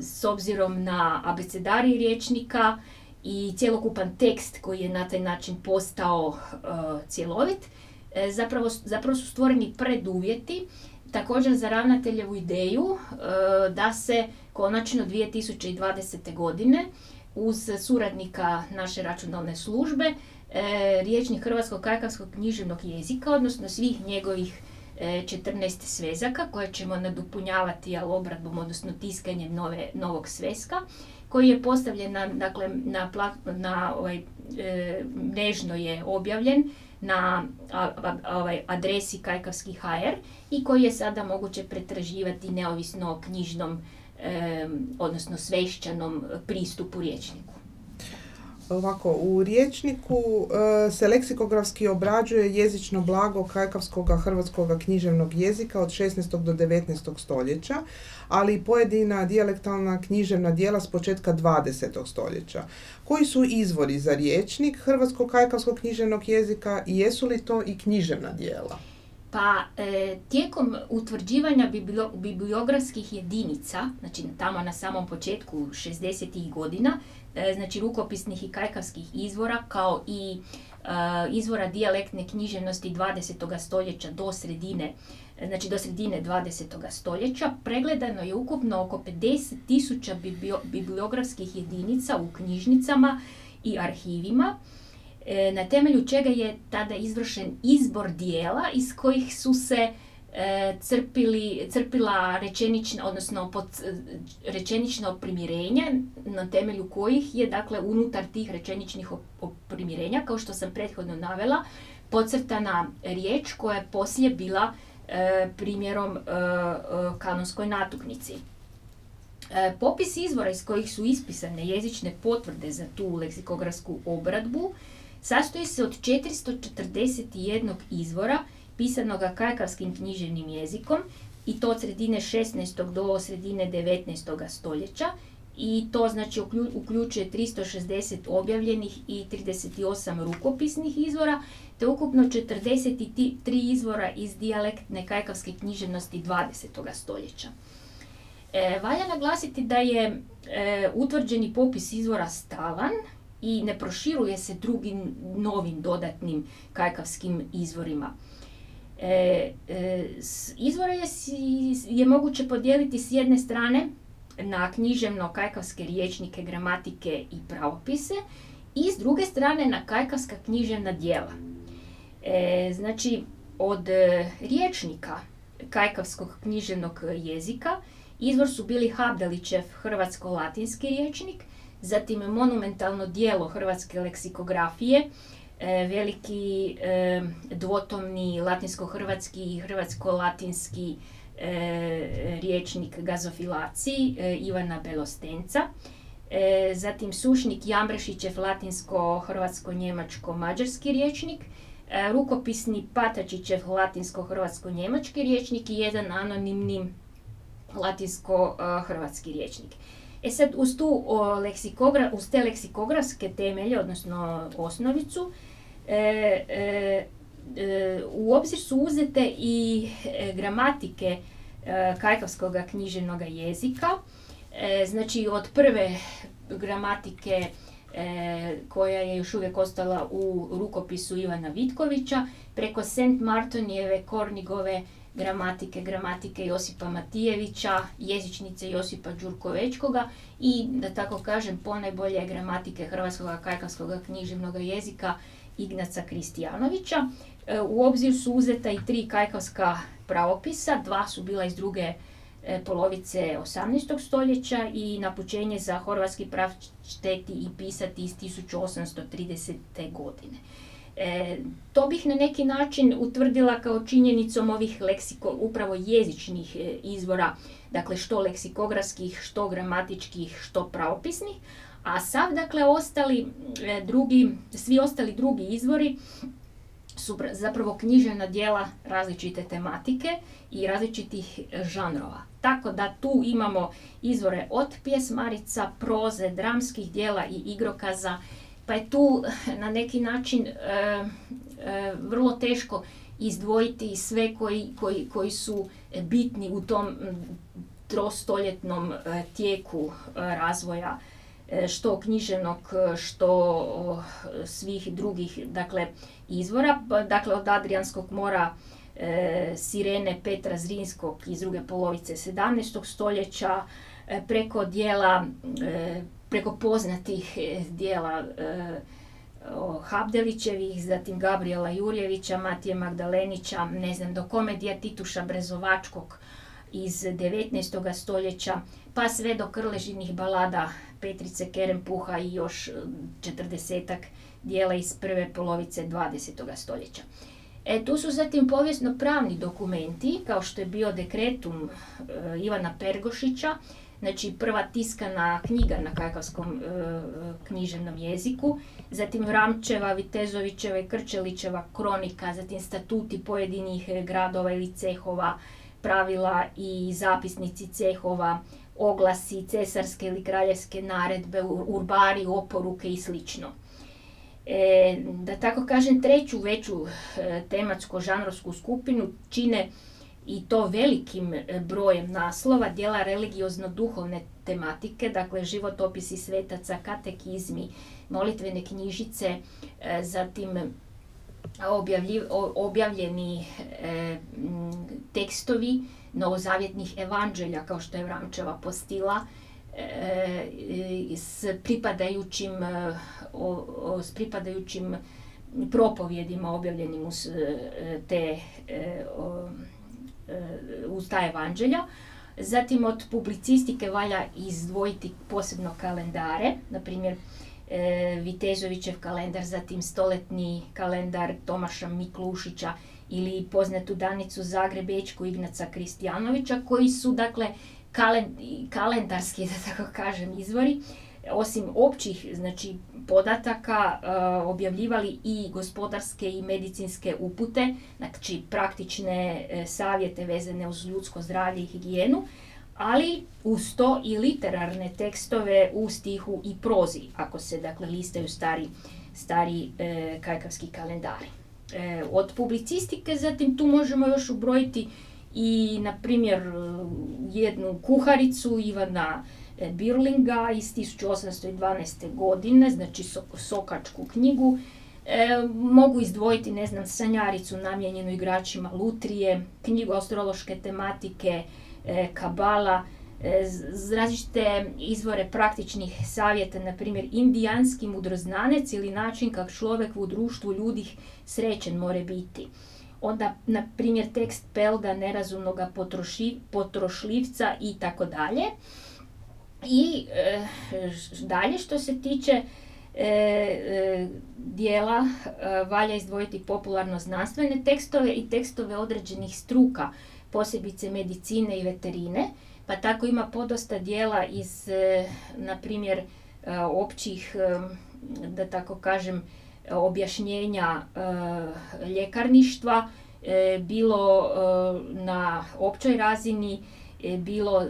s obzirom na abecedari riječnika i cjelokupan tekst koji je na taj način postao cjelovit, zapravo, zapravo su stvoreni preduvjeti također za ravnateljevu ideju da se Konačno 2020. godine uz suradnika naše računalne službe e, riječnik Hrvatskog kajkavskog književnog jezika, odnosno svih njegovih 14 e, svezaka koje ćemo nadopunjavati obradbom, odnosno tiskanjem nove, novog sveska, koji je postavljen na, dakle, na, na ovaj, e, mrežno je objavljen na ovaj, adresi kajkavski HR i koji je sada moguće pretraživati neovisno o knjižnom odnosno svešćanom pristupu riječniku. Ovako, u riječniku e, se leksikografski obrađuje jezično blago kajkavskog hrvatskog književnog jezika od 16. do 19. stoljeća, ali i pojedina dijalektalna književna dijela s početka 20. stoljeća. Koji su izvori za riječnik hrvatskog kajkavskog književnog jezika i jesu li to i književna dijela? Pa e, tijekom utvrđivanja bibliografskih jedinica, znači tamo na samom početku 60. godina, e, znači rukopisnih i kajkavskih izvora kao i e, izvora dijalektne književnosti 20. stoljeća do sredine znači do sredine 20. stoljeća, pregledano je ukupno oko 50.000 bibliografskih jedinica u knjižnicama i arhivima E, na temelju čega je tada izvršen izbor dijela iz kojih su se e, crpili, crpila rečenična, odnosno pod, e, rečenična primirenja na temelju kojih je dakle unutar tih rečeničnih primirenja, kao što sam prethodno navela, podcrtana riječ koja je poslije bila primjerom kanonskoj natuknici. popis izvora iz kojih su ispisane jezične potvrde za tu leksikografsku obradbu Sastoji se od 441 izvora pisanog kajkavskim književnim jezikom i to od sredine 16. do sredine 19. stoljeća i to znači uključuje 360 objavljenih i 38 rukopisnih izvora, te ukupno 43 izvora iz dijalektne kajkavske književnosti 20. stoljeća. E, valja naglasiti da je e, utvrđeni popis izvora stalan, i ne proširuje se drugim novim dodatnim kajkavskim izvorima. E, e, izvore je, je moguće podijeliti s jedne strane na književno kajkavske riječnike, gramatike i pravopise i s druge strane na kajkavska književna dijela. E, znači, od e, riječnika kajkavskog književnog jezika izvor su bili Habdalićev hrvatsko-latinski riječnik – zatim monumentalno dijelo hrvatske leksikografije, e, veliki e, dvotomni latinsko-hrvatski i hrvatsko-latinski e, riječnik gazofilaci Ivana Belostenca, zatim sušnik Jambrešićev latinsko-hrvatsko-njemačko-mađarski riječnik, rukopisni Patačićev latinsko-hrvatsko-njemački riječnik i jedan anonimni latinsko-hrvatski riječnik. E sad, uz, tu, leksikogra, uz te leksikografske temelje, odnosno osnovicu, e, e, e u obzir su uzete i e, gramatike e, kajkavskog književnog jezika. znači, od prve gramatike koja je još uvijek ostala u rukopisu Ivana Vitkovića, preko St. Martonijeve, Kornigove, gramatike, gramatike Josipa Matijevića, jezičnice Josipa Đurkovečkoga i, da tako kažem, ponajbolje gramatike hrvatskog kajkavskog književnog jezika Ignaca Kristijanovića. E, u obzir su uzeta i tri kajkavska pravopisa, dva su bila iz druge e, polovice 18. stoljeća i napućenje za horvatski prav šteti i pisati iz 1830. godine. E, to bih na neki način utvrdila kao činjenicom ovih leksiko, upravo jezičnih e, izvora, dakle što leksikografskih, što gramatičkih, što pravopisnih, a sav dakle ostali drugi, svi ostali drugi izvori su zapravo književna dijela različite tematike i različitih žanrova. Tako da tu imamo izvore od pjesmarica, proze, dramskih dijela i igrokaza, pa je tu na neki način e, e, vrlo teško izdvojiti sve koji, koji, koji su bitni u tom trostoljetnom e, tijeku razvoja što književnog, što svih drugih dakle, izvora. Pa, dakle, od Adrianskog mora Sirene Petra Zrinskog iz druge polovice 17. stoljeća, preko dijela preko poznatih e, dijela e, Habdelićevih, zatim Gabriela Jurjevića, Matije Magdalenića, ne znam do komedija Tituša Brezovačkog iz 19. stoljeća, pa sve do krležinih balada Petrice Kerempuha i još četrdesetak dijela iz prve polovice 20. stoljeća. E, tu su zatim povijesno pravni dokumenti, kao što je bio dekretum e, Ivana Pergošića, znači prva tiskana knjiga na kakavskom e, književnom jeziku, zatim Ramčeva, Vitezovićeva i Krčelićeva kronika, zatim statuti pojedinih e, gradova ili cehova, pravila i zapisnici cehova, oglasi, cesarske ili kraljevske naredbe, urbari, oporuke i slično. E, da tako kažem, treću veću e, tematsko-žanrovsku skupinu čine i to velikim e, brojem naslova, dijela religiozno-duhovne tematike, dakle životopisi svetaca, katekizmi, molitvene knjižice, e, zatim objavljeni tekstovi novozavjetnih evanđelja, kao što je Vramčeva postila, s pripadajućim, s pripadajućim propovjedima objavljenim uz te E, uz ta evanđelja. Zatim od publicistike valja izdvojiti posebno kalendare, na primjer e, Vitezovićev kalendar, zatim stoletni kalendar Tomaša Miklušića ili poznatu danicu Zagrebečku Ignaca Kristijanovića, koji su dakle kalendarski, da tako kažem, izvori osim općih znači, podataka e, objavljivali i gospodarske i medicinske upute, znači praktične e, savjete vezane uz ljudsko zdravlje i higijenu, ali uz to i literarne tekstove u stihu i prozi, ako se dakle listaju stari, stari e, kajkavski kalendari. Od publicistike zatim tu možemo još ubrojiti i na primjer jednu kuharicu Ivana E, Birlinga iz 1812. godine, znači Sokačku knjigu. E, mogu izdvojiti, ne znam, sanjaricu namijenjenu igračima Lutrije, knjigu astrološke tematike, e, Kabala, e, različite izvore praktičnih savjeta, na primjer indijanski mudroznanec ili način kako čovjek u društvu ljudih srećen more biti. Onda, na primjer, tekst Pelga, nerazumnoga potrošljivca i tako dalje. I e, dalje što se tiče e, e, dijela valja izdvojiti popularno znanstvene tekstove i tekstove određenih struka, posebice medicine i veterine, pa tako ima podosta dijela iz, na primjer, općih, da tako kažem, objašnjenja ljekarništva, bilo na općoj razini, bilo e,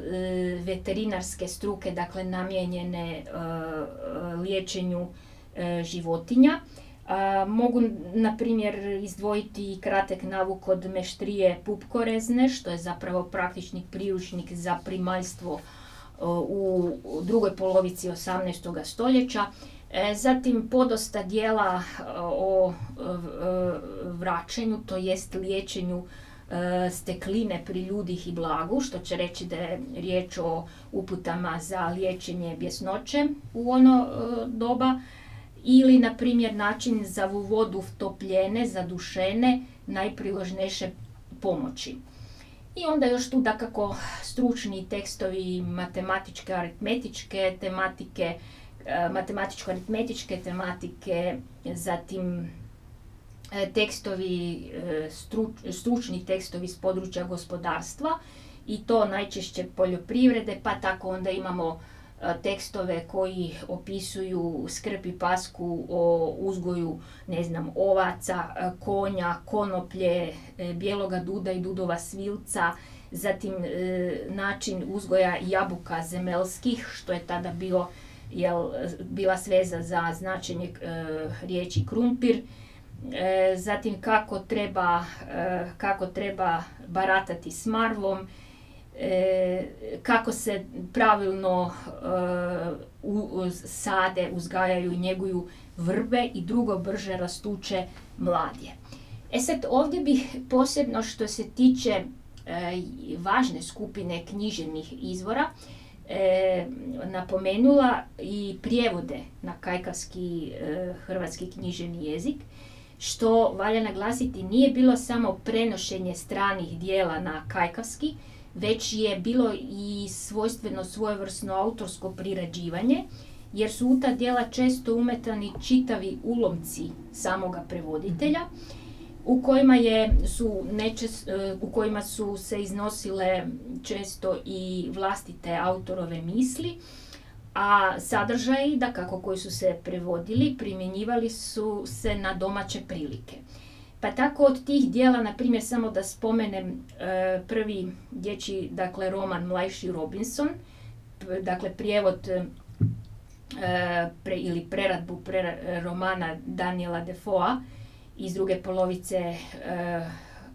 veterinarske struke, dakle namijenjene e, liječenju e, životinja. Mogu, na primjer, izdvojiti kratek navuk od meštrije pupkorezne, što je zapravo praktični priručnik za primaljstvo u drugoj polovici 18. stoljeća. E, zatim podosta dijela o vraćanju, to jest liječenju stekline pri ljudih i blagu, što će reći da je riječ o uputama za liječenje bjesnoće u ono doba ili na primjer način za vodu vtopljene, zadušene, najpriložnejše pomoći. I onda još tu dakako stručni tekstovi matematičke, aritmetičke tematike, e, matematičko-aritmetičke tematike, zatim e, tekstovi, e, stručni tekstovi s područja gospodarstva i to najčešće poljoprivrede, pa tako onda imamo tekstove koji opisuju skrb i pasku o uzgoju, ne znam, ovaca, konja, konoplje, e, bijeloga duda i dudova svilca, zatim e, način uzgoja jabuka zemelskih, što je tada bio, jel, bila sveza za značenje e, riječi krumpir, zatim kako treba, kako treba baratati s marvom, E, kako se pravilno e, sade, uzgajaju i njeguju vrbe i drugo brže rastuće mladje. E sad ovdje bih posebno što se tiče e, važne skupine književnih izvora napomenula i prijevode na kajkavski hrvatski književni jezik što valja naglasiti nije bilo samo prenošenje stranih dijela na kajkavski, već je bilo i svojstveno svojevrsno autorsko prirađivanje, jer su u ta djela često umetani čitavi ulomci samoga prevoditelja, u kojima, je, su e, u kojima su se iznosile često i vlastite autorove misli, a sadržaji, da kako koji su se prevodili, primjenjivali su se na domaće prilike. Pa tako od tih dijela, na primjer, samo da spomenem e, prvi dječji, dakle, roman Mlajši Robinson, dakle, prijevod e, ili preradbu romana Daniela Defoa iz druge polovice e,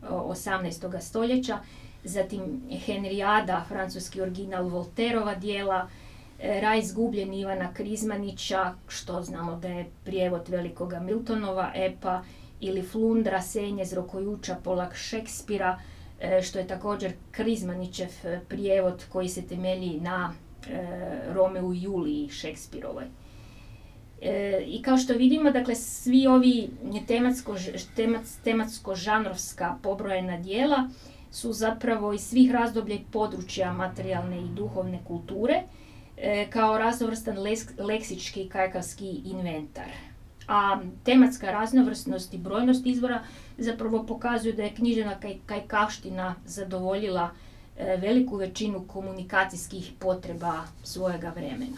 18. stoljeća, zatim Henrijada, francuski original Volterova dijela, e, Raj izgubljen Ivana Krizmanića, što znamo da je prijevod velikoga Miltonova epa, ili Flundra, Senje, Zrokojuča, Polak Šekspira, e, što je također Krizmanićev e, prijevod koji se temelji na e, Romeu i Juliji Šekspirovoj. I kao što vidimo, dakle, svi ovi tematsko, tematsko-žanrovska pobrojena dijela su zapravo iz svih razdoblja i područja materijalne i duhovne kulture, kao raznovrstan leksički kajkavski inventar a tematska raznovrsnost i brojnost izvora zapravo pokazuju da je književna kaj, kajkavština zadovoljila e, veliku većinu komunikacijskih potreba svojega vremena.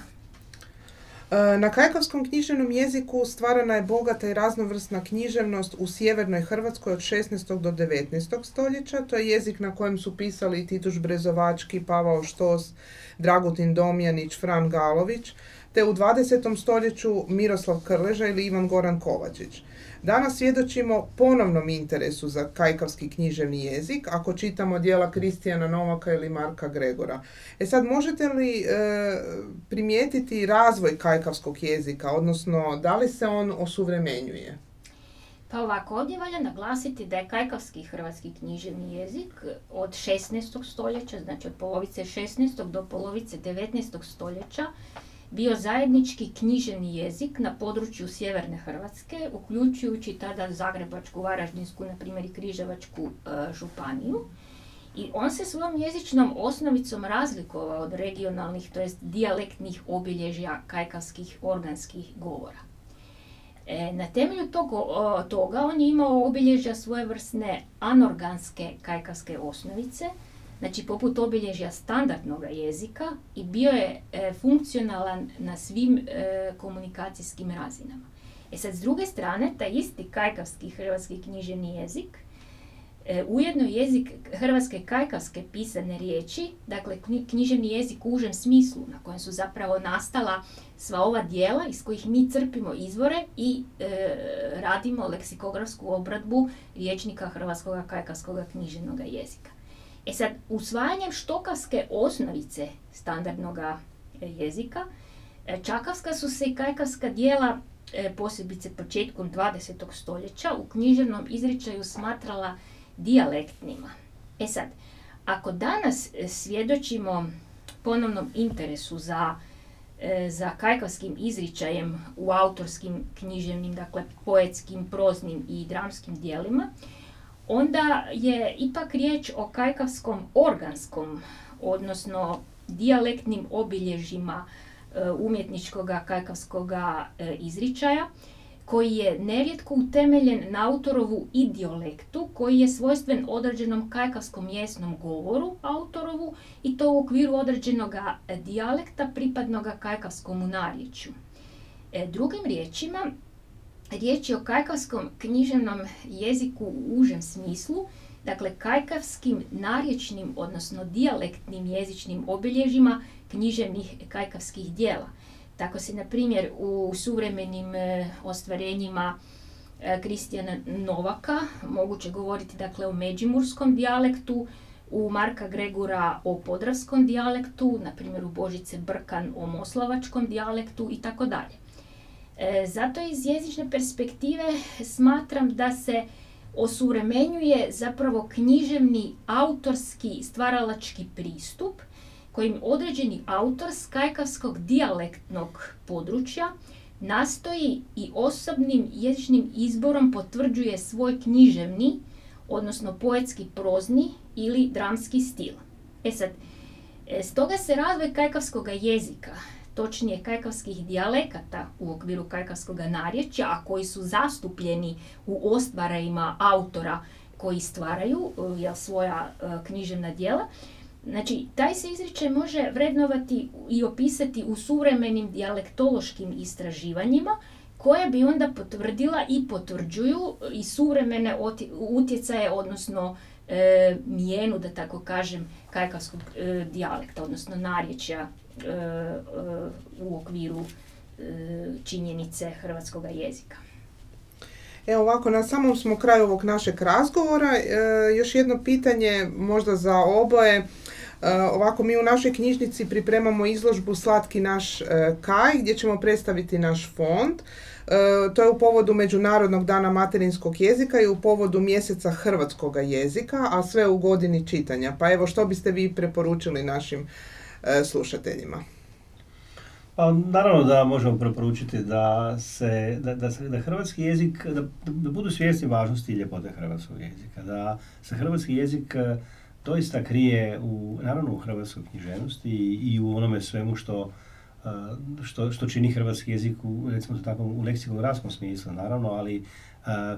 E, na kajkavskom književnom jeziku stvarana je bogata i raznovrsna književnost u sjevernoj Hrvatskoj od 16. do 19. stoljeća. To je jezik na kojem su pisali Tituš Brezovački, Pavao Štos, Dragutin Domjanić, Fran Galović te u 20. stoljeću Miroslav Krleža ili Ivan Goran Kovačić. Danas svjedočimo ponovnom interesu za kajkavski književni jezik ako čitamo dijela Kristijana Novaka ili Marka Gregora. E sad, možete li e, primijetiti razvoj kajkavskog jezika, odnosno da li se on osuvremenjuje? Pa ovako, ovdje valja naglasiti da je kajkavski hrvatski književni jezik od 16. stoljeća, znači od polovice 16. do polovice 19. stoljeća, bio zajednički književni jezik na području sjeverne Hrvatske, uključujući tada Zagrebačku, Varaždinsku, na primjer i Križevačku e, županiju. I on se svojom jezičnom osnovicom razlikovao od regionalnih, to jest dijalektnih obilježja kajkavskih organskih govora. E, na temelju toga on je imao obilježja svojevrsne anorganske kajkavske osnovice, znači poput obilježja standardnog jezika i bio je e, funkcionalan na svim e, komunikacijskim razinama. E sad, s druge strane, taj isti kajkavski hrvatski književni jezik, e, ujedno jezik hrvatske kajkavske pisane riječi, dakle književni jezik u užem smislu, na kojem su zapravo nastala sva ova dijela iz kojih mi crpimo izvore i radimo leksikografsku obradbu riječnika hrvatskog kajkavskog književnog jezika. E sad, usvajanjem štokavske osnovice standardnog jezika, E, čakavska su se i kajkavska dijela, e, posebice početkom 20. stoljeća, u književnom izričaju smatrala dijalektnima. E sad, ako danas svjedočimo ponovnom interesu za, za kajkavskim izričajem u autorskim književnim, dakle poetskim, proznim i dramskim dijelima, onda je ipak riječ o kajkavskom organskom, odnosno dijalektnim obilježjima e, umjetničkog kajkavskog e, izričaja, koji je nerijetko utemeljen na autorovu idiolektu, koji je svojstven određenom kajkavskom jesnom govoru autorovu i to u okviru određenog dijalekta pripadnog kajkavskom narječju. E, drugim riječima, Riječ je o kajkavskom književnom jeziku u užem smislu, dakle kajkavskim narječnim, odnosno dijalektnim jezičnim obilježjima književnih kajkavskih dijela. Tako se, na primjer, u suvremenim e, ostvarenjima e, Kristijana Novaka moguće govoriti dakle, o međimurskom dijalektu, u Marka Gregura o podravskom dijalektu, na primjer u Božice Brkan o moslavačkom dijalektu i tako dalje. E, zato iz jezične perspektive smatram da se osuvremenjuje zapravo književni autorski stvaralački pristup kojim određeni autor s kajkavskog dijalektnog područja nastoji i osobnim jezičnim izborom potvrđuje svoj književni, odnosno poetski prozni ili dramski stil. E sad, e, stoga se razvoj kajkavskog jezika točnije kajkavskih dijalekata u okviru kajkavskog narječja, a koji su zastupljeni u ostvarajima autora koji stvaraju e, jel, svoja e, književna djela. Znači, taj se izričaj može vrednovati i opisati u suvremenim dijalektološkim istraživanjima, koje bi onda potvrdila i potvrđuju i suvremene utjecaje, odnosno e, mijenu, da tako kažem, kajkavskog e, dijalekta, odnosno narječja u okviru e, činjenice hrvatskog jezika. Evo ovako, na samom smo kraju ovog našeg razgovora. još jedno pitanje možda za oboje. ovako, mi u našoj knjižnici pripremamo izložbu Slatki naš kaj gdje ćemo predstaviti naš fond. to je u povodu Međunarodnog dana materinskog jezika i u povodu mjeseca hrvatskog jezika, a sve u godini čitanja. Pa evo, što biste vi preporučili našim E, slušateljima? Pa, naravno da možemo preporučiti da se, da, da, da hrvatski jezik, da, da budu svjesni važnosti i ljepote hrvatskog jezika, da se hrvatski jezik e, doista krije u, naravno u hrvatskoj književnosti i, i u onome svemu što, e, što, što čini hrvatski jezik u, recimo tako, u leksikografskom smislu, naravno, ali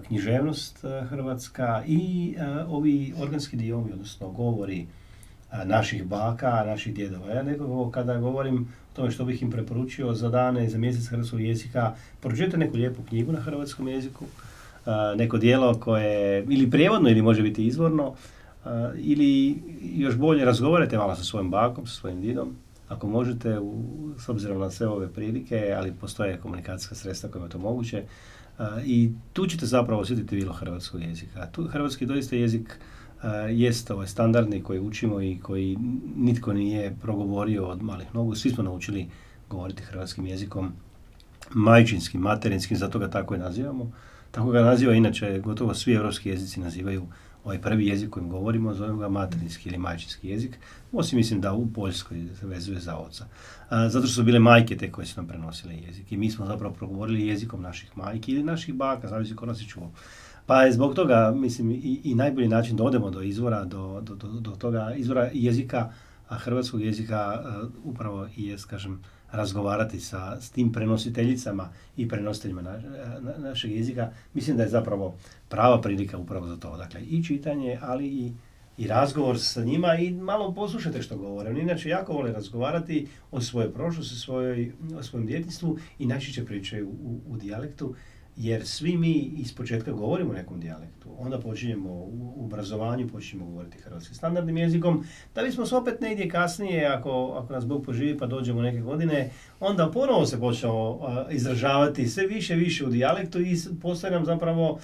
književnost hrvatska i ovi organski diomi, odnosno govori, naših baka, naših djedova. Ja nekako kada govorim o tome što bih im preporučio za dane, za mjesec hrvatskog jezika, pročite neku lijepu knjigu na hrvatskom jeziku, neko dijelo koje ili prijevodno ili može biti izvorno, ili još bolje razgovarajte malo sa svojim bakom, sa svojim didom, ako možete, u, s obzirom na sve ove prilike, ali postoje komunikacijska sredstva kojima je to moguće, i tu ćete zapravo osjetiti bilo hrvatskog jezika. Tu, hrvatski doista jezik jest ovaj standardni koji učimo i koji nitko nije progovorio od malih nogu. Svi smo naučili govoriti hrvatskim jezikom, majčinskim, materinskim, zato ga tako i nazivamo. Tako ga naziva inače gotovo svi europski jezici nazivaju ovaj prvi jezik kojim govorimo, zovemo ga materinski ili majčinski jezik, osim mislim da u Poljskoj se vezuje za oca. zato što su bile majke te koje su nam prenosile jezik i mi smo zapravo progovorili jezikom naših majki ili naših baka, zavisi ko nas je čuo. Pa zbog toga, mislim, i, i najbolji način da odemo do izvora, do, do, do, do toga izvora jezika, a hrvatskog jezika uh, upravo i je, kažem, razgovarati sa s tim prenositeljicama i prenositeljima na, na, našeg jezika, mislim da je zapravo prava prilika upravo za to. Dakle, i čitanje, ali i, i razgovor sa njima i malo poslušajte što govore. Oni inače jako vole razgovarati o svojoj prošlosti, svojoj, o svojem djetinstvu i najčešće pričaju u, u dijalektu jer svi mi iz početka govorimo nekom dijalektu, onda počinjemo u obrazovanju, počinjemo govoriti hrvatskim standardnim jezikom, da bismo se opet negdje kasnije, ako, ako nas Bog poživi pa dođemo neke godine, onda ponovo se počnemo izražavati sve više i više u dijalektu i postoje nam zapravo,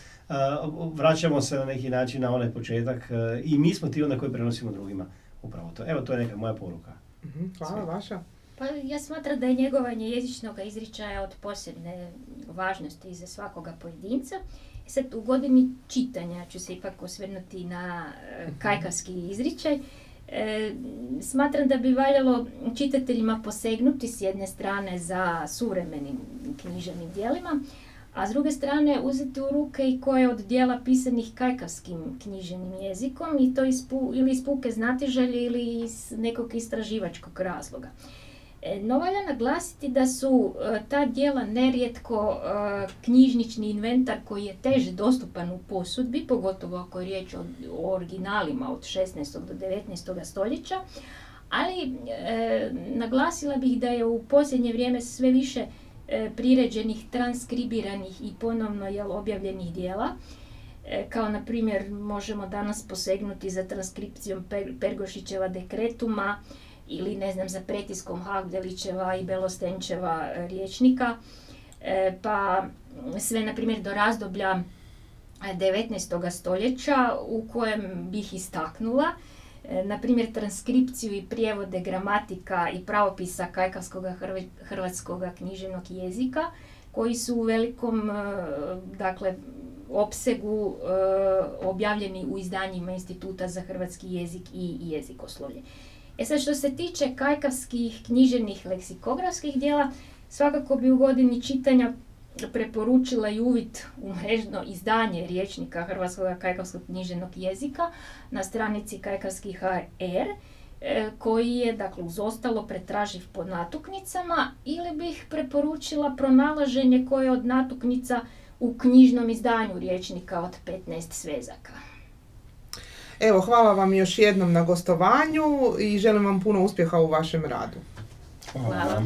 vraćamo se na neki način na onaj početak i mi smo ti onda koji prenosimo drugima upravo to. Evo, to je neka moja poruka. Mhm, hvala, vaša. Pa ja smatram da je njegovanje jezičnog izričaja od posebne važnosti za svakoga pojedinca. Sad u godini čitanja ću se ipak osvrnuti na e, kajkavski izričaj. E, smatram da bi valjalo čitateljima posegnuti s jedne strane za suvremenim književnim dijelima, a s druge strane uzeti u ruke i koje od dijela pisanih kajkavskim književnim jezikom i to ili iz puke znatiželje ili iz nekog istraživačkog razloga. E, no valja naglasiti da su e, ta dijela nerijetko e, knjižnični inventar koji je teže dostupan u posudbi, pogotovo ako je riječ o, originalima od 16. do 19. stoljeća, ali naglasila bih da je u posljednje vrijeme sve više priređenih, transkribiranih i ponovno jel, objavljenih dijela, kao na primjer možemo danas posegnuti za transkripcijom Pergošićeva dekretuma, ili ne znam za pretiskom Hagdelićeva i Belostenčeva e, riječnika, e, pa sve na primjer do razdoblja 19. stoljeća u kojem bih istaknula e, na primjer transkripciju i prijevode gramatika i pravopisa kajkavskog hrvatskog književnog jezika koji su u velikom dakle opsegu objavljeni u izdanjima Instituta za hrvatski jezik i jezikoslovlje. E sad što se tiče kajkavskih književnih leksikografskih dijela, svakako bi u godini čitanja preporučila i uvid u mrežno izdanje riječnika Hrvatskog kajkavskog književnog jezika na stranici Kajkavskih HR, e, koji je, dakle, uz ostalo pretraživ po natuknicama ili bih preporučila pronalaženje koje od natuknica u knjižnom izdanju riječnika od 15 svezaka. Evo, hvala vam još jednom na gostovanju i želim vam puno uspjeha u vašem radu. Hvala. hvala.